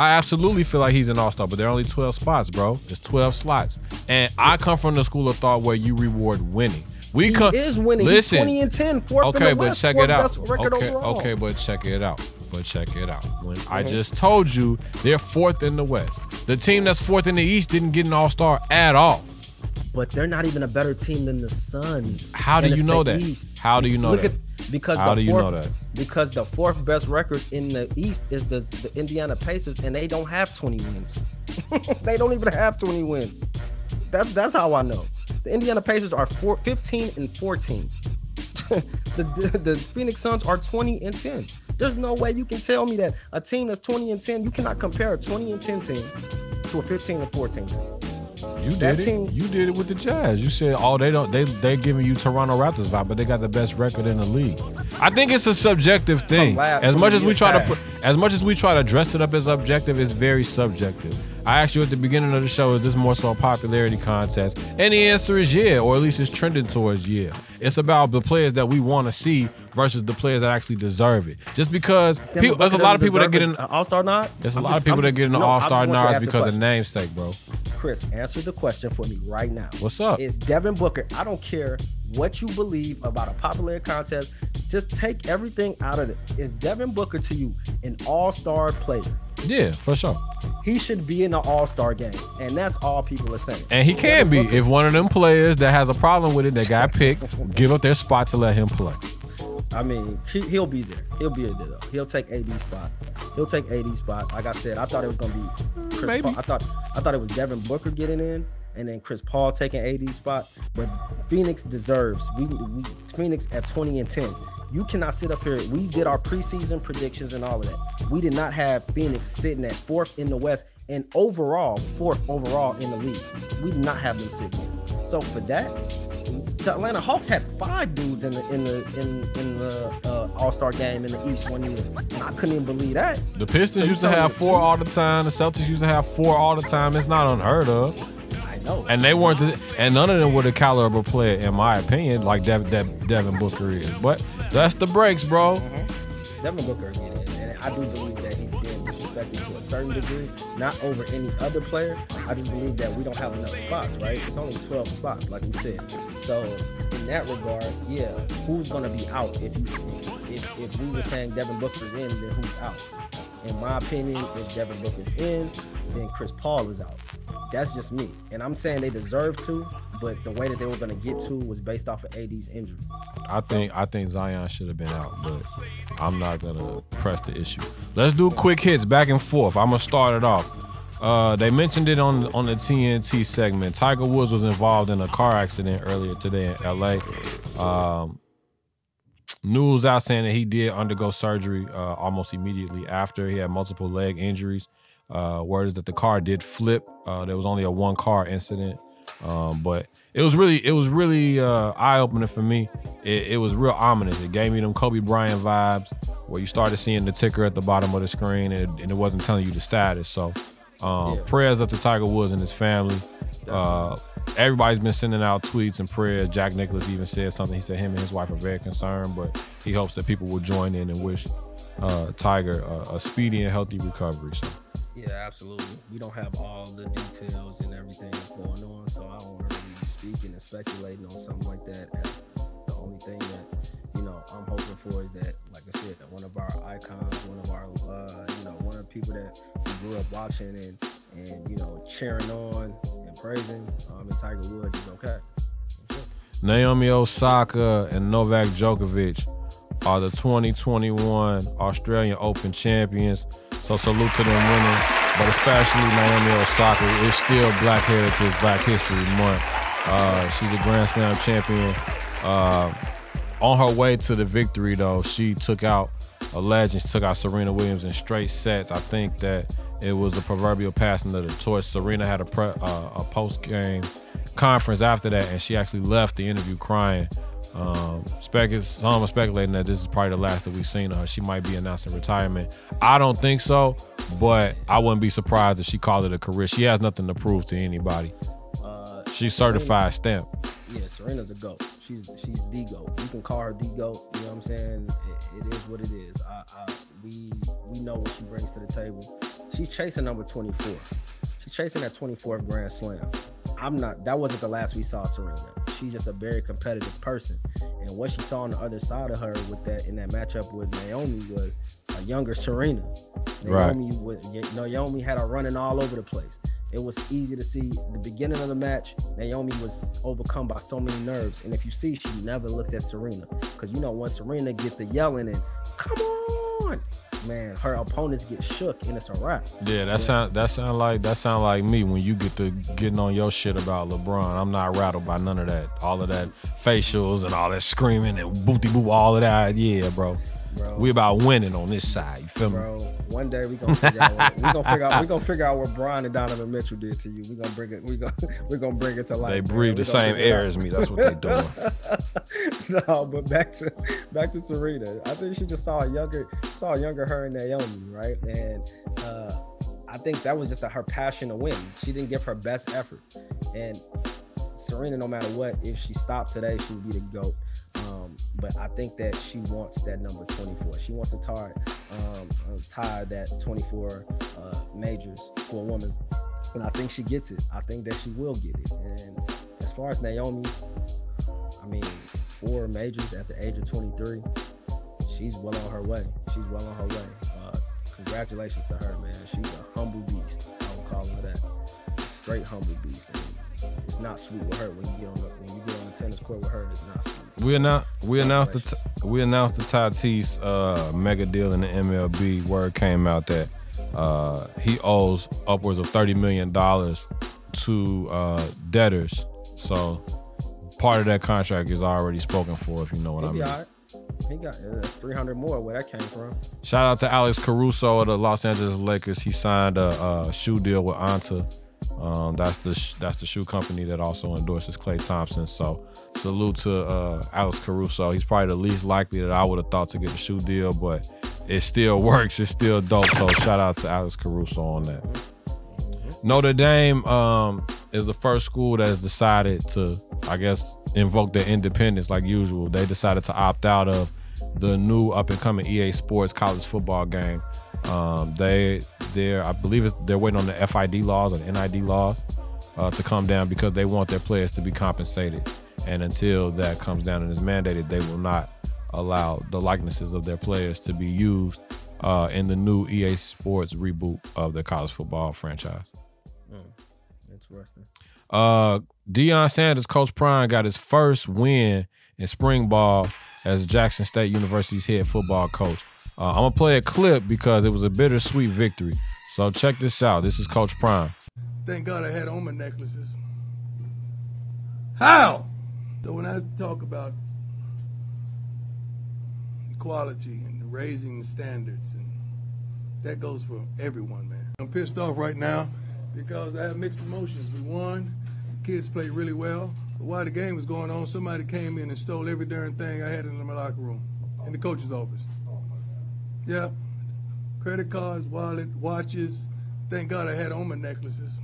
I absolutely feel like he's an all star, but there are only 12 spots, bro. There's 12 slots. And I come from the school of thought where you reward winning. We
He
come,
is winning.
Listen,
He's 20 and 10, fourth in
okay,
the
but check it out. Okay,
overall.
okay, but check it out. But check it out. When I
Uh-huh.
just told you they're fourth in the West. The team that's fourth in the East didn't get an all star at all.
But they're not even a better team than the Suns.
How do you know that?
East.
How do you know
Look
that?
At, because
How
the
do you
fourth,
know?
Because the fourth best record in the East is the, the Indiana Pacers, and they don't have 20 wins. they don't even have 20 wins. That's that's how I know. The Indiana Pacers are four, 15 and 14. the, the the Phoenix Suns are 20 and 10. There's no way you can tell me that a team that's 20 and 10, you cannot compare a 20 and 10 team to a 15 and 14 team.
You
That
did it.
team-
You did it with the Jazz. You said, "Oh, they don't. They they're giving you Toronto Raptors vibe, but they got the best record in the league." I think it's a subjective thing. As much as we try to put, as much as we try to dress it up as objective, it's very subjective. I asked you at the beginning of the show, is this more so a popularity contest? And the answer is yeah, or at least it's trending towards yeah. It's about the players that we want to see versus the players that actually deserve it. Just because people, there's a lot of people that get in.
an All-Star nod.
There's a
I'm
lot
just-
of people that get in the
no,
All Star
want you to
nods because of namesake, bro.
Chris, answer the question for me right now.
What's up?
Is Devin Booker? I don't care what you believe about a popular contest. Just take everything out of it. Is Devin Booker to you an all-star player?
Yeah, for sure.
He should be in the all-star game, and that's all people are saying.
And he can
Devin
be
Booker-
if one of them players that has a problem with it that got picked give up their spot to let him play.
I mean, he, he'll be there. He'll be there. Though. He'll take AD spot. He'll take AD spot. Like I said, I thought it was gonna be Chris
Maybe.
Paul. I thought I thought it was Devin Booker getting in, and then Chris Paul taking AD spot. But Phoenix deserves. We, we Phoenix at 20 and 10. You cannot sit up here. We did our preseason predictions and all of that. We did not have Phoenix sitting at fourth in the West and overall fourth overall in the league. We did not have them sitting. there. So for that, the Atlanta Hawks had five dudes in the in the in in the uh, All Star game in the East one year, and I couldn't even believe that.
The Pistons
So
used to have four all the time. The Celtics used to have four all the time. It's not unheard of.
Know.
And they weren't, the, and none of them were the caliber player, in my opinion, like Dev, Devin Booker is. But that's the breaks, bro. Mm-hmm.
Devin Booker it, and I do believe that he's being disrespected to a certain degree, not over any other player. I just believe that we don't have enough spots, right? It's only 12 spots, like we said. So in that regard, yeah, who's gonna be out if you if, if we were saying Devin Booker's in, then who's out? In my opinion, if Devin Booker's in, then Chris Paul is out. That's just me, and I'm saying they deserve to, but the way that they were gonna get to was based off of AD's injury.
I think I think Zion should have been out, but I'm not gonna press the issue. Let's do quick hits back and forth. I'm gonna start it off. Uh, they mentioned it on on the TNT segment. Tiger Woods was involved in a car accident earlier today in LA. Um, news out saying that he did undergo surgery uh, almost immediately after. He had multiple leg injuries. Uh, word is that the car did flip. Uh, there was only a one car incident, um, but it was really it was really uh, eye opening for me. It, it was real ominous. It gave me them Kobe Bryant vibes, where you started seeing the ticker at the bottom of the screen, and it, and it wasn't telling you the status. So, um,
Yeah.
prayers up to Tiger Woods and his family. Uh, everybody's been sending out tweets and prayers. Jack Nicklaus even said something. He said him and his wife are very concerned, but he hopes that people will join in and wish uh, Tiger a, a speedy and healthy recovery. So,
Yeah, absolutely. We don't have all the details and everything that's going on, so I don't want to really be speaking and speculating on something like that. And the only thing that you know I'm hoping for is that, like I said, that one of our icons, one of our, uh, you know, one of the people that we grew up watching and and you know cheering on and praising, um, and Tiger Woods is okay.
Naomi Osaka and Novak Djokovic are the 2021 Australian Open champions. So salute to them winning, but especially Naomi Osaka. It's still Black Heritage, Black History Month. Uh, she's a Grand Slam champion. Uh, on her way to the victory, though, she took out a legend. She took out Serena Williams in straight sets. I think that it was a proverbial passing of the torch. Serena had a pre, uh, a post game conference after that, and she actually left the interview crying. Um, spec- is, some are speculating that this is probably the last that we've seen of her. She might be announcing retirement. I don't think so, but I wouldn't be surprised if she called it a career. She has nothing to prove to anybody.
Uh,
She's certified stamp.
yeah, Serena's a goat. She's she's the goat. You can call her the goat. You know what I'm saying? It, it is what it is. I, I, we we know what she brings to the table. She's chasing number 24. Chasing that 24th Grand Slam. I'm not. That wasn't the last we saw Serena. She's just a very competitive person, and what she saw on the other side of her with that in that matchup with Naomi was a younger Serena.
Right.
Naomi, was, Naomi had her running all over the place. It was easy to see the beginning of the match. Naomi was overcome by so many nerves, and if you see, she never looks at Serena because you know when Serena gets the yelling and come on, man, her opponents get shook and it's a wrap.
Yeah, that sound that sound like that sound like me when you get to getting on your shit about LeBron. I'm not rattled by none of that. All of that facials and all that screaming and booty boo, all of that. Yeah, bro.
Bro.
We about winning on this side. You feel me?
Bro, one day we gonna figure out what, we gonna figure out we gonna figure out what Brian and Donovan Mitchell did to you. We gonna bring it. We gonna we gonna bring it to life.
They breathe the same air as me. That's what they doing.
no, but back to back to Serena. I think she just saw a younger saw a younger her and Naomi, right? And uh, I think that was just a, her passion to win. She didn't give her best effort, and Serena, no matter what, if she stopped today, she would be the goat. But I think that she wants that number 24. She wants to tie, um, uh, tie that 24 uh, majors for a woman, and I think she gets it. I think that she will get it. And as far as Naomi, I mean, four majors at the age of 23. She's well on her way. She's well on her way. Uh, congratulations to her, man. She's a humble beast. I would call her that. Straight humble beast. And it's not sweet with her when you get on the when you get on the tennis court with her. It's not sweet.
We announced we announced the t- we announced the Tatis uh, mega deal in the MLB. Word came out that uh, he owes upwards of thirty million dollars to uh, debtors. So part of that contract is already spoken for. If you know what I
He'll be
mean.
right. He got uh, that's 300 more where that came from.
Shout out to Alex Caruso of the Los Angeles Lakers. He signed a, a shoe deal with Anta. Um, that's the sh- that's the shoe company that also endorses Klay Thompson. So salute to uh, Alex Caruso. He's probably the least likely that I would have thought to get a shoe deal, but it still works. It's still dope. So shout out to Alex Caruso on that. Notre Dame um, is the first school that has decided to, I guess, invoke their independence like usual. They decided to opt out of the new up and coming EA Sports college football game. Um, they they're I believe it's, they're waiting on the FID laws and NIL laws uh, to come down because they want their players to be compensated. And until that comes down and is mandated, they will not allow the likenesses of their players to be used uh, in the new EA Sports reboot of the college football franchise.
Interesting.
Uh, Deion Sanders, Coach Prime, got his first win in spring ball as Jackson State University's head football coach. Uh, I'm gonna play a clip because it was a bittersweet victory. So check this out. This is Coach Prime.
Thank God I had on my necklaces. How? So when I talk about equality and raising the standards, and that goes for everyone, man. I'm pissed off right now because I have mixed emotions. We won, the kids played really well. But while the game was going on, somebody came in and stole every darn thing I had in my locker room, in the coach's office. Yeah, credit cards, wallet, watches. Thank God I had on my necklaces.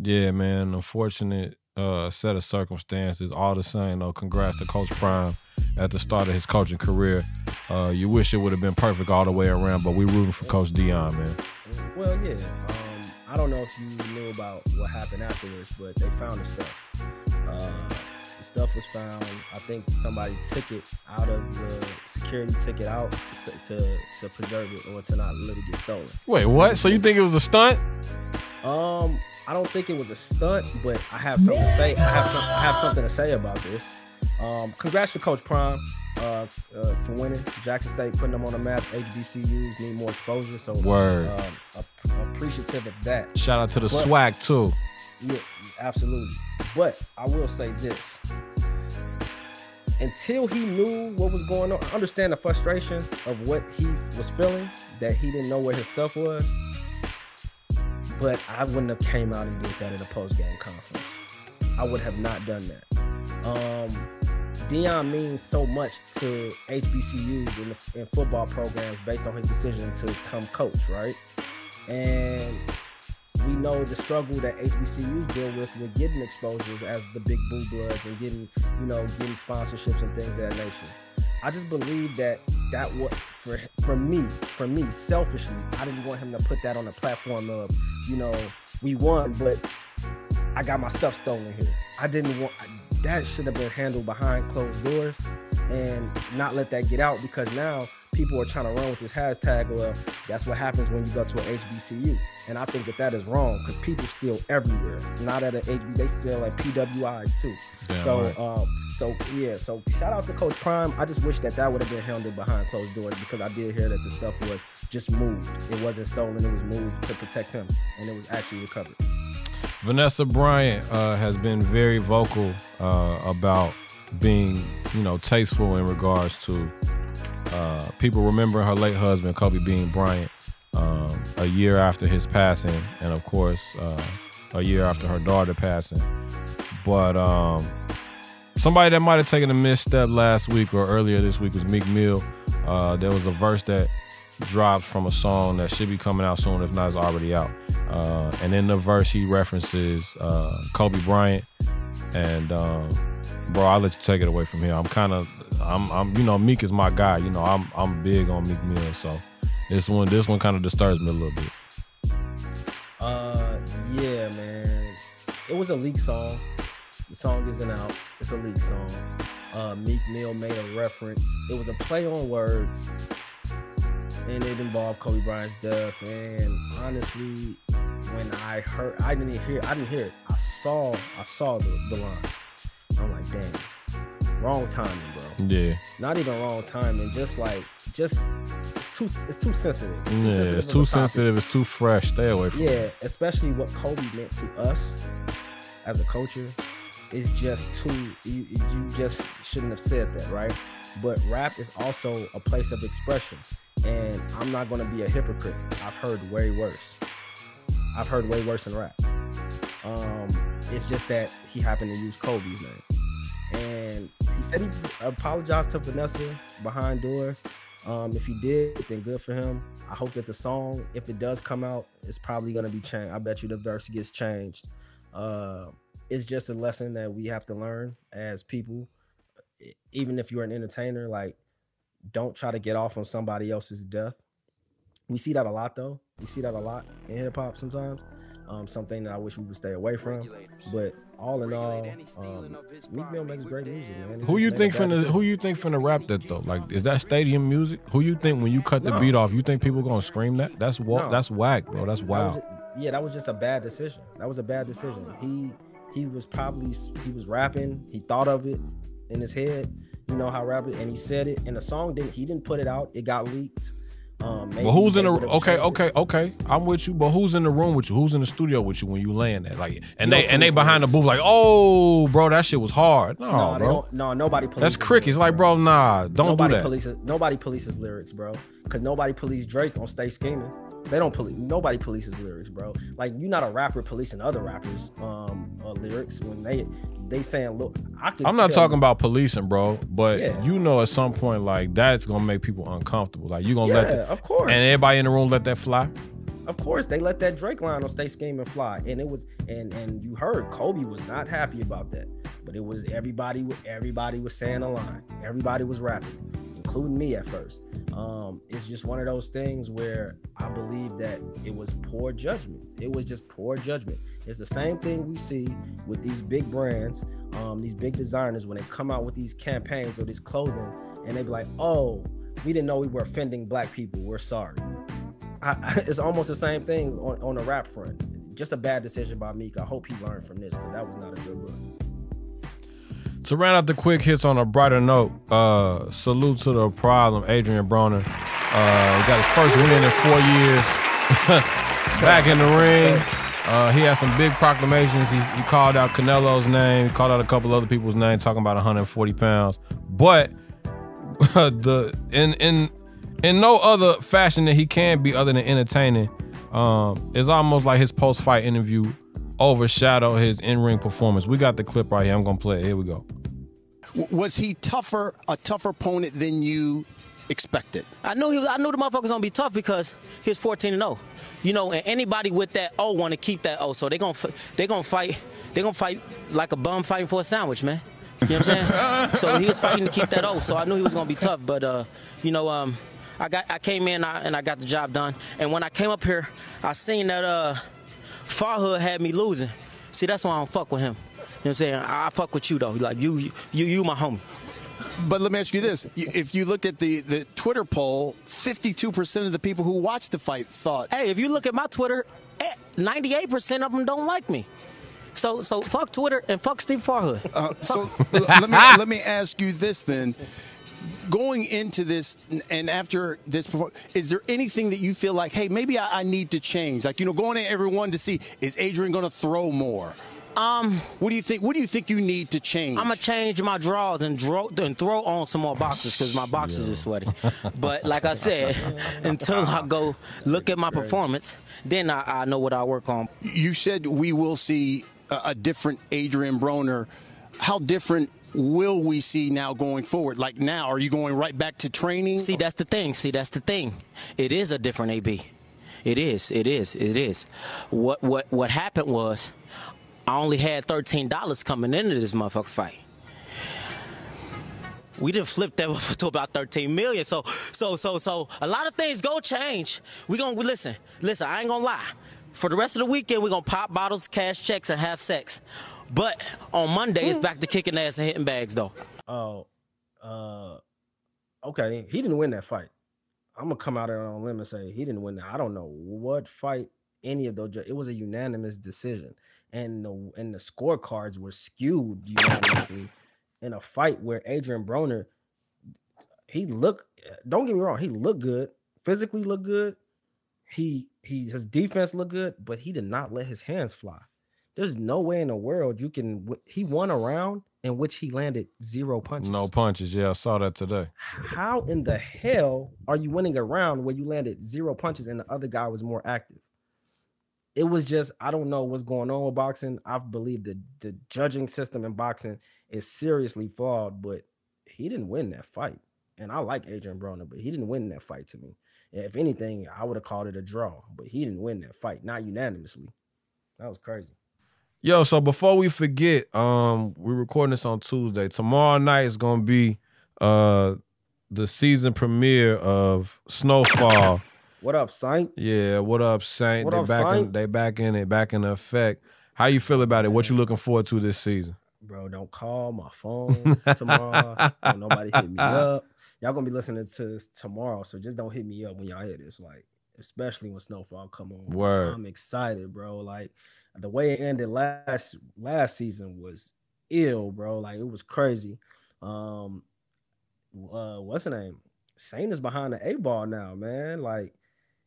Yeah, man. Unfortunate uh, set of circumstances. All the same, though. Congrats to Coach Prime at the start of his coaching career. Uh, you wish it would have been perfect all the way around, but we rooting for Coach Deion, man.
Well, yeah. Um, I don't know if you knew about what happened afterwards, but they found the stuff. Uh, the stuff was found. I think somebody took it out of the security, took it out to to, to preserve it or to not let it get stolen.
Wait, what? So you think it was a stunt?
Um, I don't think it was a stunt, but I have something to say. I have some, I have something to say about this. Um, congrats to Coach Prime uh, uh, for winning. Jackson State putting them on the map. HBCUs need more exposure, so
Word.
Um, ap- appreciative of that.
Shout out to the
But-
swag too.
Yeah, absolutely. But I will say this. Until he knew what was going on, I understand the frustration of what he was feeling, that he didn't know where his stuff was. But I wouldn't have came out and did that in a post-game conference. I would have not done that. Um, Deion means so much to HBCUs the, in football programs based on his decision to come coach, right? And we know the struggle that HBCUs deal with with getting exposures as the big blue bloods and getting, you know, getting sponsorships and things of that nature. I just believe that that what for for me, for me, selfishly, I didn't want him to put that on the platform of, you know, we won, but I got my stuff stolen here. I didn't want that should have been handled behind closed doors and not let that get out because now people are trying to run with this hashtag well that's what happens when you go to an hbcu and i think that that is wrong because people steal everywhere. Not at an hb they steal at pwis too.
Damn
so
right.
um so yeah so shout out to coach prime. I just wish that that would have been handled behind closed doors because i did hear that the stuff was just moved. It wasn't stolen it was moved to protect him and it was actually recovered.
Vanessa Bryant uh, has been very vocal uh, about being, you know, tasteful in regards to uh, people remembering her late husband, Kobe Bean Bryant, um, a year after his passing, and of course, uh, a year after her daughter passing. But um, somebody that might have taken a misstep last week or earlier this week was Meek Mill. Uh, there was a verse that dropped from a song that should be coming out soon, if not, it's already out. Uh, and in the verse, he references uh, Kobe Bryant. And um, bro, I'll let you take it away from here. I'm kind of, I'm, I'm, you know, Meek is my guy. You know, I'm, I'm big on Meek Mill. So this one, this one kind of disturbs me a little bit.
Uh, yeah, man. It was a leak song. The song isn't out. It's a leak song. Uh, Meek Mill made a reference. It was a play on words, and it involved Kobe Bryant's death. And honestly, when I heard, I didn't hear. I didn't hear it. I saw. I saw the, the line. I'm like, damn, wrong timing, bro.
Yeah,
Not even wrong timing. Just like, just it's too. It's too sensitive. It's too
yeah,
sensitive
it's too sensitive. It's too fresh. Stay away from it.
Yeah, especially what Kobe meant to us as a culture is just too. You, you just shouldn't have said that, right? But rap is also a place of expression, and I'm not gonna be a hypocrite. I've heard way worse. I've heard way worse in rap. Um, it's just that he happened to use Kobe's name, and he said he apologized to Vanessa behind doors. Um, if he did, then good for him. I hope that the song, if it does come out, it's probably gonna be changed. I bet you the verse gets changed. Uh, it's just a lesson that we have to learn as people. Even if you're an entertainer, like don't try to get off on somebody else's death. We see that a lot though. We see that a lot in hip hop sometimes. Um, something that I wish we would stay away from. But all in all, um, Meek Mill makes great music, man. He
Who you think
bad
finna
decision.
who you think finna rap that though? Like, is that stadium music? Who you think when you cut the
No.
beat off, you think people gonna scream that? That's wa-
No.
that's whack, bro. That's
That was
wild.
yeah, that was just a bad decision. That was a bad decision. He he was probably he was rapping. He thought of it in his head. You know how rap it, and he said it. And the song didn't. He didn't put it out. It got leaked. Um, maybe
But who's in the okay, okay, okay? I'm with you, but who's in the room with you? Who's in the studio with you when you laying there? Like, and
You
they and they
police
behind the booth, like, oh, bro, that shit was hard. No,
No,
bro,
no, nobody.
That's crickets.
lyrics,
Like, bro, nah, don't
nobody
do that.
polices. Nobody polices lyrics, bro. Because nobody polices Drake on Stay Scheming. They don't police. Nobody polices lyrics, bro. Like you're not a rapper policing other rappers' um uh, lyrics when they they saying, look, I could.
I'm not talking about policing, bro, but
Yeah.
you know, at some point, like that's gonna make people uncomfortable. Like, you gonna let
Yeah,
that,
of course.
and everybody in the room let that fly.
Of course, they let that Drake line on "Stay Scheming" fly, and it was and and you heard Kobe was not happy about that, but it was everybody. Everybody was saying a line. Everybody was rapping, including me at first. Um, it's just one of those things where I believe that it was poor judgment. It was just poor judgment. It's the same thing we see with these big brands, um, these big designers when they come out with these campaigns or this clothing, and they be like, "Oh, we didn't know we were offending black people. We're sorry." I, it's almost the same thing on, on the rap front. Just a bad decision by Meek. I hope he learned from this because that was not a good look.
To round out the quick hits on a brighter note, uh, salute to the problem, Adrien Broner. Uh, got his first win in four years. Back in the ring. Uh, he had some big proclamations. He, he called out Canelo's name, called out a couple other people's names, talking about 140 pounds. But the in in in no other fashion that he can be other than entertaining, um, it's almost like his post fight interview overshadowed his in ring performance. We got the clip right here. I'm gonna play it. Here we go.
Was he tougher, a tougher opponent than you expected?
I knew he was, I knew the motherfuckers gonna be tough because he was 14 and 0. You know, and anybody with that O want to keep that O, so they gonna f- they gonna fight they gonna fight like a bum fighting for a sandwich, man. You know what I'm saying? so he was fighting to keep that O, so I knew he was gonna be tough. But uh, you know, um, I got I came in I, and I got the job done. And when I came up here, I seen that uh, Farhood had me losing. See, that's why I don't fuck with him. You know what I'm saying? I, I fuck with you though. Like you, you, you, you my homie.
But let me ask you this: if you look at the the Twitter poll, 52% of the people who watched the fight thought.
Hey, if you look at my Twitter, eh, 98% of them don't like me. So, so fuck Twitter and fuck Steve Farhood.
Uh, so let me let me ask you this then. Going into this and after this, perfor- is there anything that you feel like, hey, maybe I, I need to change? Like you know, going in everyone to see is Adrien going to throw more?
Um,
What do you think? What do you think you need to change?
I'm gonna change my drawers and, draw, and throw on some more boxes because my boxes are sweaty. But like I said, until I go look at my performance, then I, I know what I work on.
You said we will see a, a different Adrien Broner. How different will we see now going forward? Like now, are you going right back to training?
See, that's the thing. See, that's the thing. It is a different AB. It is. It is. It is. What what what happened was, I only had thirteen dollars coming into this motherfucker fight. We didn't flip that to about 13 million. So so so so a lot of things go change. We gonna listen. Listen, I ain't gonna lie. For the rest of the weekend, we're gonna pop bottles, cash checks, and have sex. But on Monday, it's back to kicking ass and hitting bags though.
Oh, uh, okay. He didn't win that fight. I'm gonna come out there on a limb and say he didn't win that. I don't know what fight any of those. It was a unanimous decision, and the and the scorecards were skewed unanimously in a fight where Adrien Broner, he looked. Don't get me wrong, he looked good, physically looked good. He he his defense looked good, but he did not let his hands fly. There's no way in the world you can. He won a round in which he landed zero punches.
No punches. Yeah, I saw that today.
How in the hell are you winning a round where you landed zero punches and the other guy was more active? it was just I don't know what's going on with boxing. I believe the the judging system in boxing is seriously flawed, but he didn't win that fight. And I like Adrien Broner, but he didn't win that fight to me. If anything, I would have called it a draw, but he didn't win that fight, not unanimously. That was crazy.
Yo, so before we forget, um, we're recording this on Tuesday. Tomorrow night is gonna be uh the season premiere of Snowfall.
What up, Saint?
Yeah, what up, Saint?
What
they
up,
back in they back in it, back in effect. How you feel about it? What you looking forward to this season?
Bro, don't call my phone tomorrow. don't nobody hit me up. Y'all gonna be listening to this tomorrow, so just don't hit me up when y'all hear this. Like, especially when Snowfall come on.
Word.
I'm excited, bro. Like the way it ended last last season was ill, bro. Like it was crazy. Um, uh, what's the name? Saint is behind the A ball now, man. Like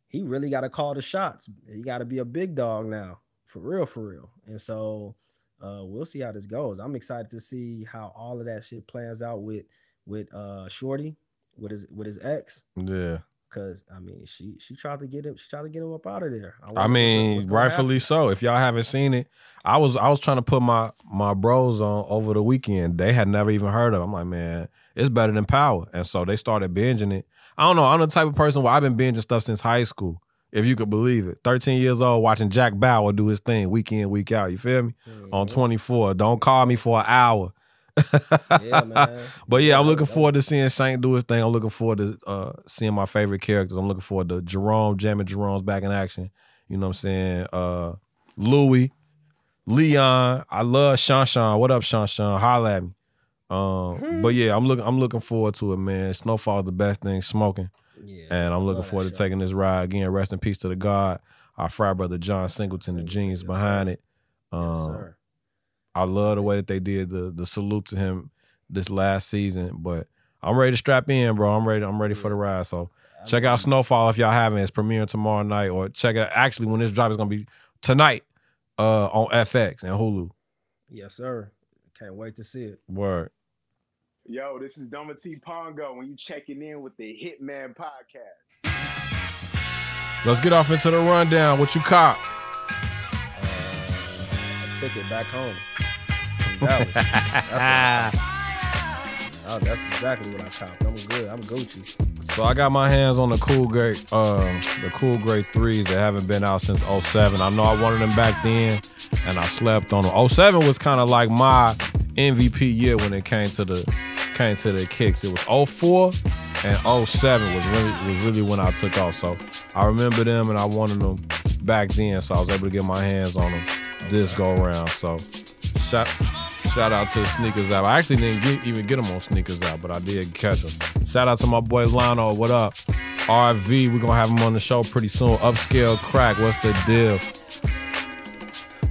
he really got to call the shots. He got to be a big dog now, for real, for real. And so uh, we'll see how this goes. I'm excited to see how all of that shit plans out with with uh Shorty, with his with his ex.
Yeah.
Cause I mean, she she tried to get him, she tried to get him up out of there.
I
what's-
mean, rightfully so. If y'all haven't seen it, I was I was trying to put my my bros on over the weekend. They had never even heard of. it. I'm like, man, it's better than Power, and so they started binging it. I don't know. I'm the type of person where I've been binging stuff since high school, if you could believe it. 13 years old, watching Jack Bauer do his thing week in week out. You feel me? On mm-hmm. 24. Don't call me for an hour.
Yeah, man.
But yeah, I'm looking forward to seeing Saint do his thing. I'm looking forward to uh, seeing my favorite characters. I'm looking forward to Jerome, jamming Jerome's back in action. You know what I'm saying? Uh, Louis, Leon. I love Sean Sean. What up, Sean Sean? Holla at me. Um, but yeah, I'm looking. I'm looking forward to it, man. Snowfall's the best thing smoking,
Yeah,
and I'm looking forward to
show.
taking this ride again. Rest in peace to the God, our fry brother John Singleton, the genius
yes,
behind
sir.
it.
Yes,
Um,
sir.
I love the way that they did the the salute to him this last season. But I'm ready to strap in, bro. I'm ready. I'm ready for the ride. So check out Snowfall if y'all haven't. It's premiering tomorrow night, or check it. out. Actually, when this drop is gonna be tonight uh, on FX and Hulu.
Yes, sir. Can't wait to see it.
Word.
Yo, this is Doma T Pongo when you checking in with the Hitmen Podcast.
Let's get off into the rundown. What you caught?
Ticket back home. From Dallas. I. Oh, that's exactly what I copped. I'm good. I'm Gucci.
So I got my hands on the cool grey, um, the cool grey threes that haven't been out since 07. I know I wanted them back then, and I slept on them. 07 was kind of like my MVP year when it came to the came to the kicks. It was 04 and 07 was really was really when I took off. So I remember them and I wanted them back then, so I was able to get my hands on them this go around. So shout shout out to sneakers app. I actually didn't get, even get them on sneakers app, but I did catch them. Shout out to my boy Lionel. What up? RV, we're gonna have him on the show pretty soon. Upscale crack, what's the deal?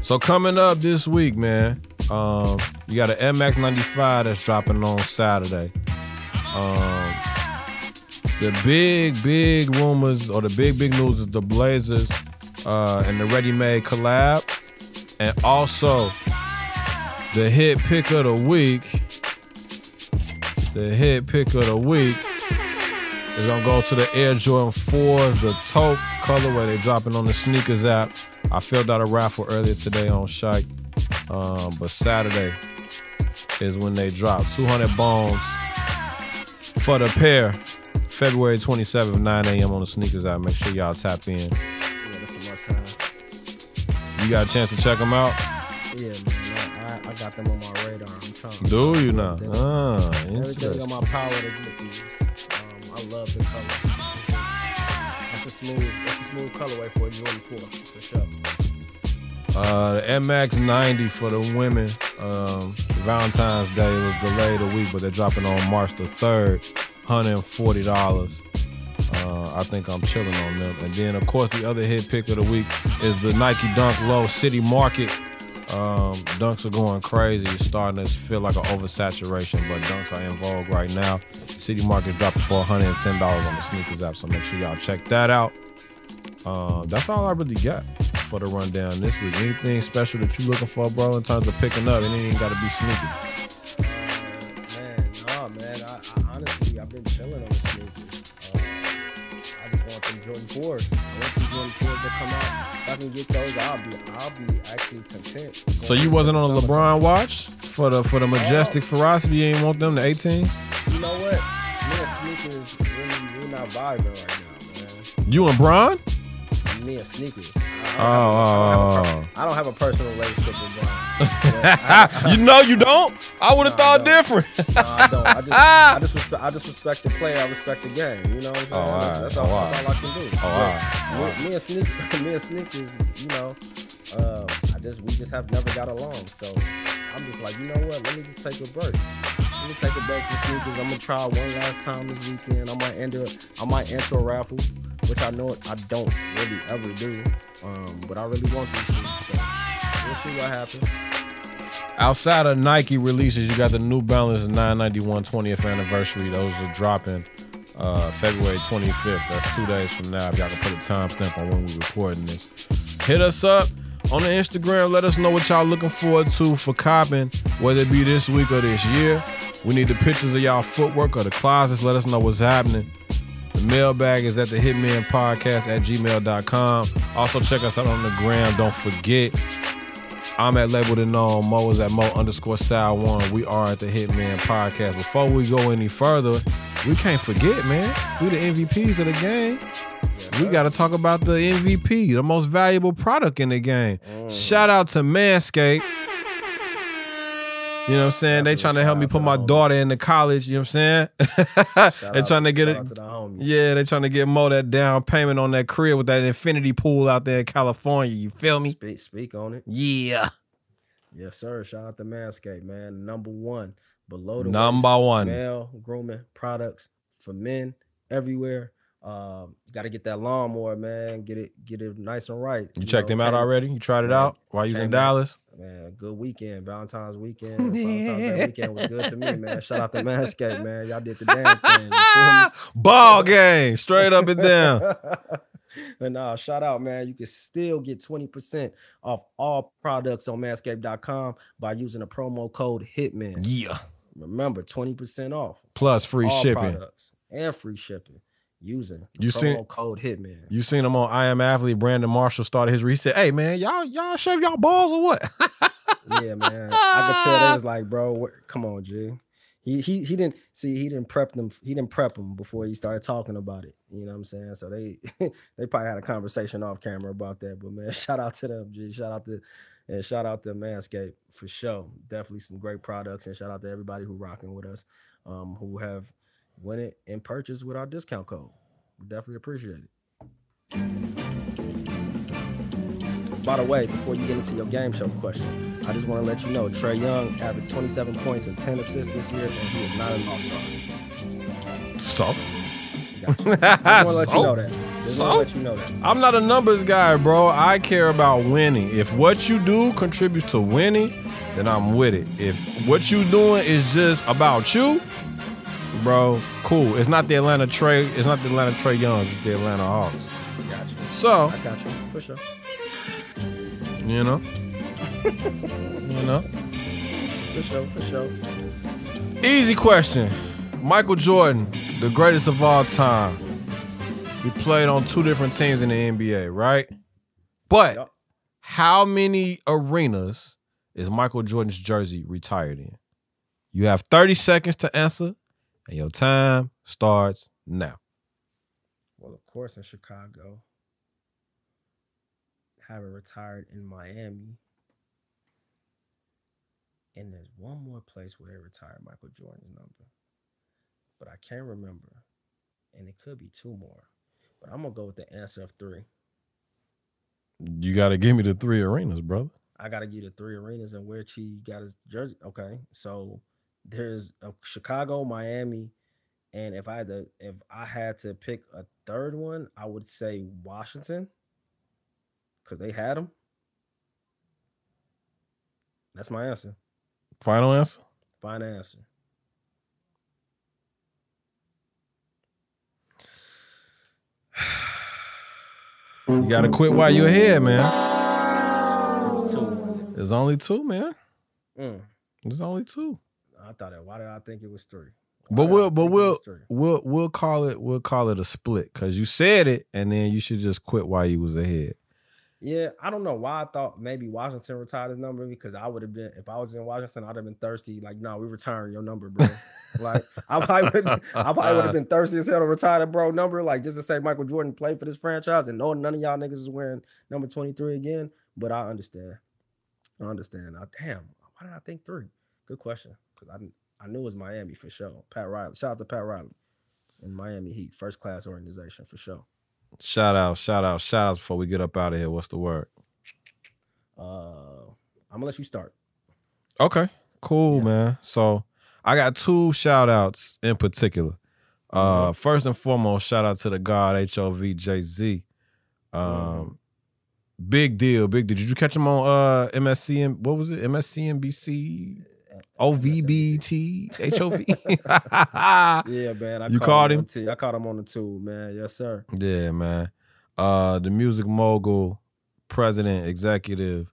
So coming up this week, man, um, you got an MX95 that's dropping on Saturday. Um, the big, big rumors or the big, big news is the Blazers uh, and the Readymade collab, and also the hit pick of the week. The hit pick of the week is gonna go to the Air Jordan 4s, the taupe colorway. They dropping on the sneakers app. I filled out a raffle earlier today on Shike, um, but Saturday is when they drop 200 bones for the pair. February 27th, 9 a.m. on the sneakers app. Make sure y'all tap in.
Yeah, that's a must have.
You got a chance to check them out?
Got them on my radar. I'm trying to
Do you now? Ah,
Everything my power to get these. Um, I love the color. That's a smooth, that's a smooth colorway for a Jordan 4, for sure.
Uh, the MX90 for the women. Um, Valentine's Day was delayed a week, but they're dropping on March the 3rd. $140. Uh, I think I'm chilling on them. And then, of course, the other hit pick of the week is the Nike Dunk Low City Market. Um, dunks are going crazy. It's starting to feel like an oversaturation, but dunks are in vogue right now. City Market dropped for $110 on the sneakers app, so make sure y'all check that out. Uh, that's all I really got for the rundown this week. Anything special that you looking for, bro, in terms of picking up? It ain't got to be sneakers.
Man, nah, man. I, I honestly, I've been chilling on the sneakers. I just want them Jordan fours. I want them Jordan fours that come out. If I can get those, I'll be I'll be actually content.
So you wasn't on a LeBron watch for the for the majestic ferocity. You ain't want them the 18s.
You know what? Me and sneakers really we're not vibing right now, man.
You and Bron?
Me and sneakers.
Oh, oh, oh.
I don't have a personal relationship with Bron.
you know you don't. I would have thought different.
no, I don't. I just, I just respect. I just respect the player. I respect the game. You know what I'm saying?
Oh, right.
that's,
Oh,
all,
all
that's all I can do.
Oh, all right.
Me, me and sneakers, me and sneakers. You know, uh, I just we just have never got along. So I'm just like, you know what? Let me just take a break. Let me take a break from sneakers. I'm gonna try one last time this weekend. I might enter. I might enter a raffle, which I know I don't really ever do. Um, but I really want shoes. So we'll see what happens.
Outside of Nike releases, you got the New Balance 991 20th anniversary. Those are dropping uh, February 25th. That's two days from now. If y'all can put a timestamp on when we're recording this, hit us up on the Instagram. Let us know what y'all looking forward to for copping, whether it be this week or this year. We need the pictures of y'all footwork or the closets. Let us know what's happening. The mailbag is at the Hitmen Podcast at gmail.com. Also, check us out on the gram. Don't forget, I'm at Labeled and Known. Mo is at Mo underscore Sal One. We are at the Hitmen Podcast. Before we go any further, we can't forget, man. We the MVPs of the game. We got to talk about the MVP, the most valuable product in the game. Mm. Shout out to Manscaped. You know what I'm saying? They trying to help me put my daughter into college. You know what I'm saying? they trying to get it.
to the.
Yeah, they trying to get Mo that down payment on that crib with that infinity pool out there in California. You feel me?
Speak, speak on it.
Yeah.
Yes, sir. Shout out to Manscaped, man. Number one below the
Number
waist
one.
male grooming products for men everywhere. Um, got to get that lawnmower, man. Get it, get it nice and right.
You checked
know,
him out already? You tried it
man,
out while you was in. Dallas?
Man, good weekend. Valentine's weekend. Valentine's Day weekend was good to me, man. Shout out to Manscaped, man. Y'all did the damn thing. You feel me?
Ball game, straight up and down.
and uh, shout out, man. You can still get 20% off all products on manscaped.com by using the promo code HITMAN.
Yeah.
Remember, 20% off.
Plus free shipping.
products and free shipping using
You seen-
code HITMAN.
You seen him on I Am Athlete. Brandon Marshall started his. He said, "Hey man, y'all y'all shave y'all balls or what?"
yeah, man. I could tell they was like, bro, what, come on, G. He he he didn't see he didn't prep them he didn't prep them before he started talking about it. You know what I'm saying? So they they probably had a conversation off camera about that. But man, shout out to them, G. Shout out to and shout out to Manscaped for sure. Definitely some great products and shout out to everybody who rocking with us, um, who have went it and purchased with our discount code. We definitely appreciate it. By the way, before you get into your game show question, I just want to let you know Trae Young averaged 27 points and 10 assists this year, and he is not an all-star.
So,
Gotcha. Just want to let you know that.
So?
want to let you know.
I'm not a numbers guy, bro. I care about winning. If what you do contributes to winning, then I'm with it. If what you doing is just about you, bro, cool. It's not the Atlanta Trae. It's not the Atlanta Trae Youngs. It's the Atlanta Hawks.
Gotcha.
So,
I got you for sure.
you know, you know.
For sure. For sure.
Easy question. Michael Jordan, the greatest of all time. He played on two different teams in the NBA, right? But
Yup.
how many arenas is Michael Jordan's jersey retired in? You have 30 seconds to answer, and your time starts now.
Well, of course, in Chicago, having retired in Miami, and there's one more place where they retired Michael Jordan's number, but I can't remember, and it could be two more. But I'm gonna go with the answer of three.
You got to give me the three arenas, brother.
I gotta give you the three arenas and where Chi got his jersey. Okay, so there's a Chicago, Miami, and if I had to, if I had to pick a third one, I would say Washington, because they had them. That's my answer.
Final answer.
Final answer.
You got to quit while you're ahead, man. There's only two, man.
Mm,
There's only two.
I thought that. Why did I think it was three?
But we'll but we'll we'll we'll call it we'll call it a split because you said it and then you should just quit while you was ahead.
Yeah, I don't know why I thought maybe Washington retired his number because I would have been if I was in Washington, I'd have been thirsty. Like, no, we retiring your number, bro. like, I probably would I probably would have been thirsty as hell to retire the bro number, like just to say Michael Jordan played for this franchise and no none of y'all niggas is wearing number 23 again. But I understand. I understand. I, damn, why did I think three? Good question. Because I I knew it was Miami for sure. Pat Riley. Shout out to Pat Riley and Miami Heat, first class organization for sure.
Shout out, shout out, shout outs before we get up out of here. What's the word?
Uh I'm gonna let you start.
Okay, cool, man. So I got two shout outs in particular. Uh first and foremost, shout out to the God HOV Jay-Z. Um big deal, big deal. Did you catch him on uh MSC what was it? MSCNBC? OVBT HOV.
Yeah, man. I
You
caught him.
him?
T- I caught him on the tube, man. Yes, sir.
Yeah, man. Uh the music mogul, president, executive,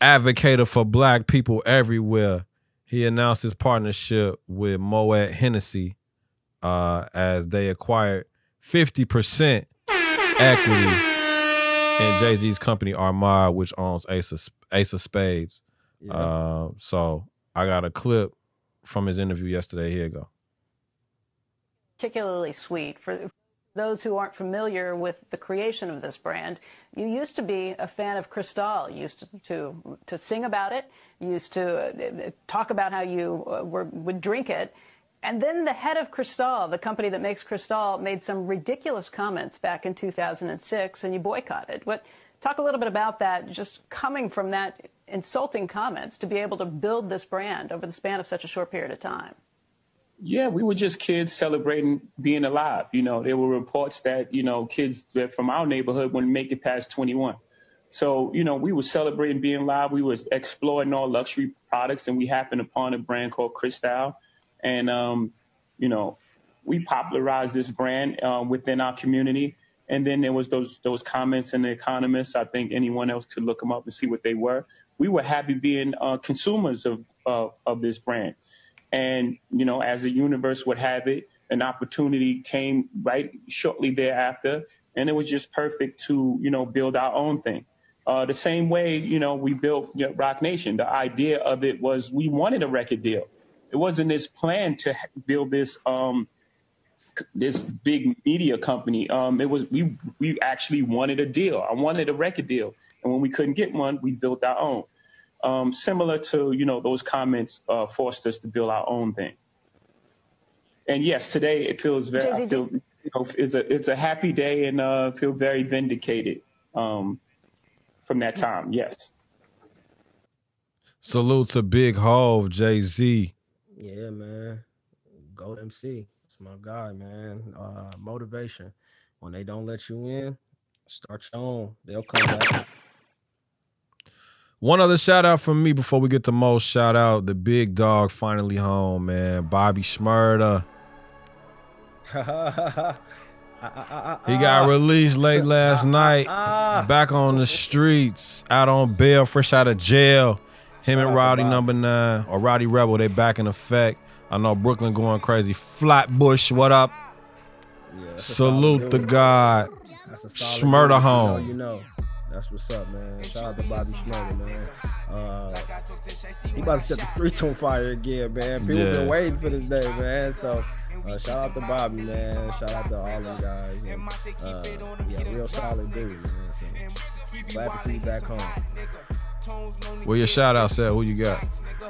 advocator for black people everywhere. He announced his partnership with Moet Hennessy uh as they acquired 50% equity in Jay-Z's company Armand, which owns Ace of, Ace of Spades. Uh, so I got a clip from his interview yesterday. Here you go.
particularly sweet. For those who aren't familiar with the creation of this brand, you used to be a fan of Cristal. You used to to, to sing about it. You used to uh, talk about how you uh, were, would drink it. And then the head of Cristal, the company that makes Cristal, made some ridiculous comments back in 2006, and you boycotted. What? Talk a little bit about that. Just coming from that insulting comments to be able to build this brand over the span of such a short period of time.
Yeah, we were just kids celebrating being alive. You know, there were reports that, you know, kids from our neighborhood wouldn't make it past 21. So, you know, we were celebrating being alive. We was exploring all luxury products and we happened upon a brand called Cristal. And, um, you know, we popularized this brand um, within our community. And then there was those those comments in the Economist. I think anyone else could look them up and see what they were. We were happy being uh, consumers of uh, of this brand. And, you know, as the universe would have it, an opportunity came right shortly thereafter. And it was just perfect to, you know, build our own thing. Uh, the same way, you know, we built you know, Roc Nation. The idea of it was we wanted a record deal. It wasn't this plan to build this, um, this big media company. Um, it was, we, we actually wanted a deal. I wanted a record deal. And when we couldn't get one, we built our own um, similar to you know those comments uh, forced us to build our own thing. And yes, today it feels very I feel, you know, it's a it's a happy day and uh, feel very vindicated um, from that time. Yes.
Salute to Big Hov, Jay Z.
Yeah, man. Gold MC. It's my guy, man. Uh, motivation. When they don't let you in, start your own. They'll come back.
One other shout out from me before we get the most shout out. The big dog finally home, man. Bobby Shmurda. Ah, ah, ah, he got released late last night. Back on the streets, out on bail, fresh out of jail. Him and Rowdy number nine or Rowdy Rebel, they back in effect. I know Brooklyn going crazy. Flatbush, what up?
a
Salute the. God.
That's a solid
Shmurda
dude. If you know,
home.
You know, that's what's up, man. Shout out to Bobby Shmurda, man. Uh, he about to set the streets on fire again, man. People
Yeah.
been waiting for this day, man. So uh, shout out to Bobby, man. Shout out to all them guys. And, uh, yeah, real solid dude, man. So glad to see you back home.
Where your shout out at? Who you got?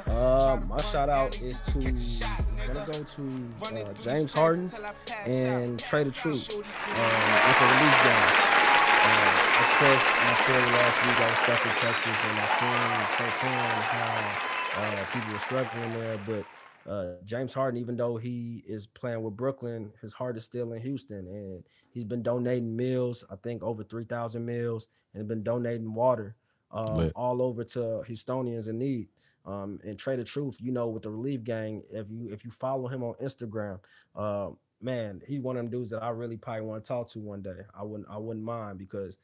Uh, my shout out is to is gonna go to uh, James Harden and Trae the Truth um, with the release game. Uh, of course, my story last week I was stuck in Texas and I seen firsthand how uh, people were struggling there. But uh, James Harden, even though he is playing with Brooklyn, his heart is still in Houston, and he's been donating meals. I think over three thousand meals, and been donating water uh, all over to Houstonians in need. Um, and Trae the Truth, you know, with the Relief Gang, if you if you follow him on Instagram, uh, man, he's one of them dudes that I really probably want to talk to one day. I wouldn't I wouldn't mind because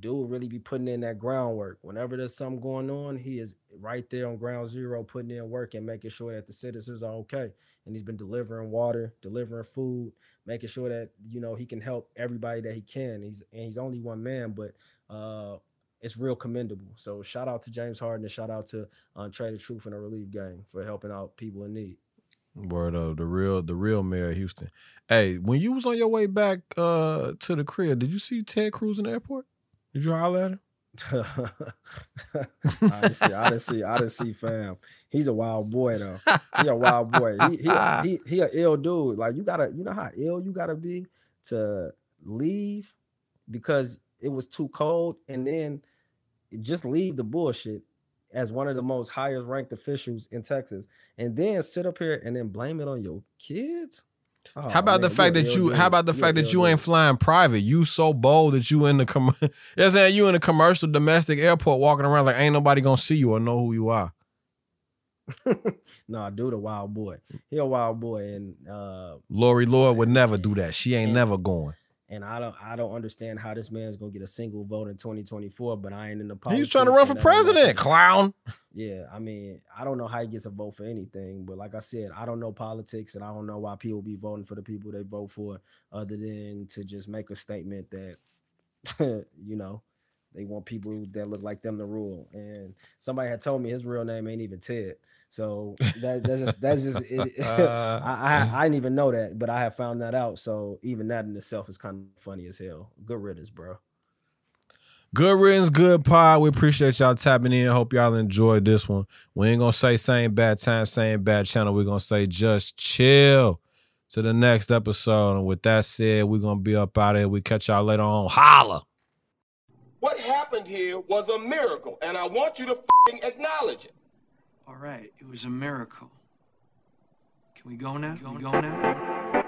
dude really be putting in that groundwork. Whenever there's something going on, he is right there on ground zero, putting in work and making sure that the citizens are okay. And he's been delivering water, delivering food, making sure that you know he can help everybody that he can. He's and he's only one man, but uh it's real commendable. So shout out to James Harden and shout out to uh, Trae the Truth and the Relief Gang for helping out people in need.
Word of the real the real mayor of Houston. Hey, when you was on your way back uh to the crib, did you see Ted Cruz in the airport? Did you holler at him?
I didn't see, I didn't see, I didn't see fam. He's a wild boy though. He a wild boy. He he he, he a ill dude. Like you gotta, you know how ill you gotta be to leave because it was too cold, and then just leave the bullshit as one of the most highest ranked officials in Texas, and then sit up here and then blame it on your kids. Oh,
how about the fact that you? How about the fact that you ain't flying private? You so bold that you in the com- you know saying you in a commercial domestic airport walking around like ain't nobody gonna see you or know who you are.
No, dude, a wild boy. He a wild boy, and uh,
Lori Lord would never do that. She ain't never going.
And I don't, I don't understand how this man's gonna get a single vote in 2024. But I ain't in the.
He's trying to run for
politics and that ain't my
president,
thing.
clown.
Yeah, I mean, I don't know how he gets a vote for anything, but like I said, I don't know politics, and I don't know why people be voting for the people they vote for, other than to just make a statement that, you know, they want people that look like them to rule. And somebody had told me his real name ain't even Ted, so that, that's just that's just it,
Uh.
I, I I didn't even know that, but I have found that out. So even that in itself is kind of funny as hell. Good riddance, bro.
Good riddance, good pod. We appreciate y'all tapping in. Hope y'all enjoyed this one. We ain't gonna say same bad time, same bad channel. We're gonna say just chill to the next episode. And with that said, we're gonna be up out of here. We catch y'all later on. Holla.
What happened here was a miracle, and I want you to fing acknowledge it.
All right, it was a miracle. Can we go now? Can we go now?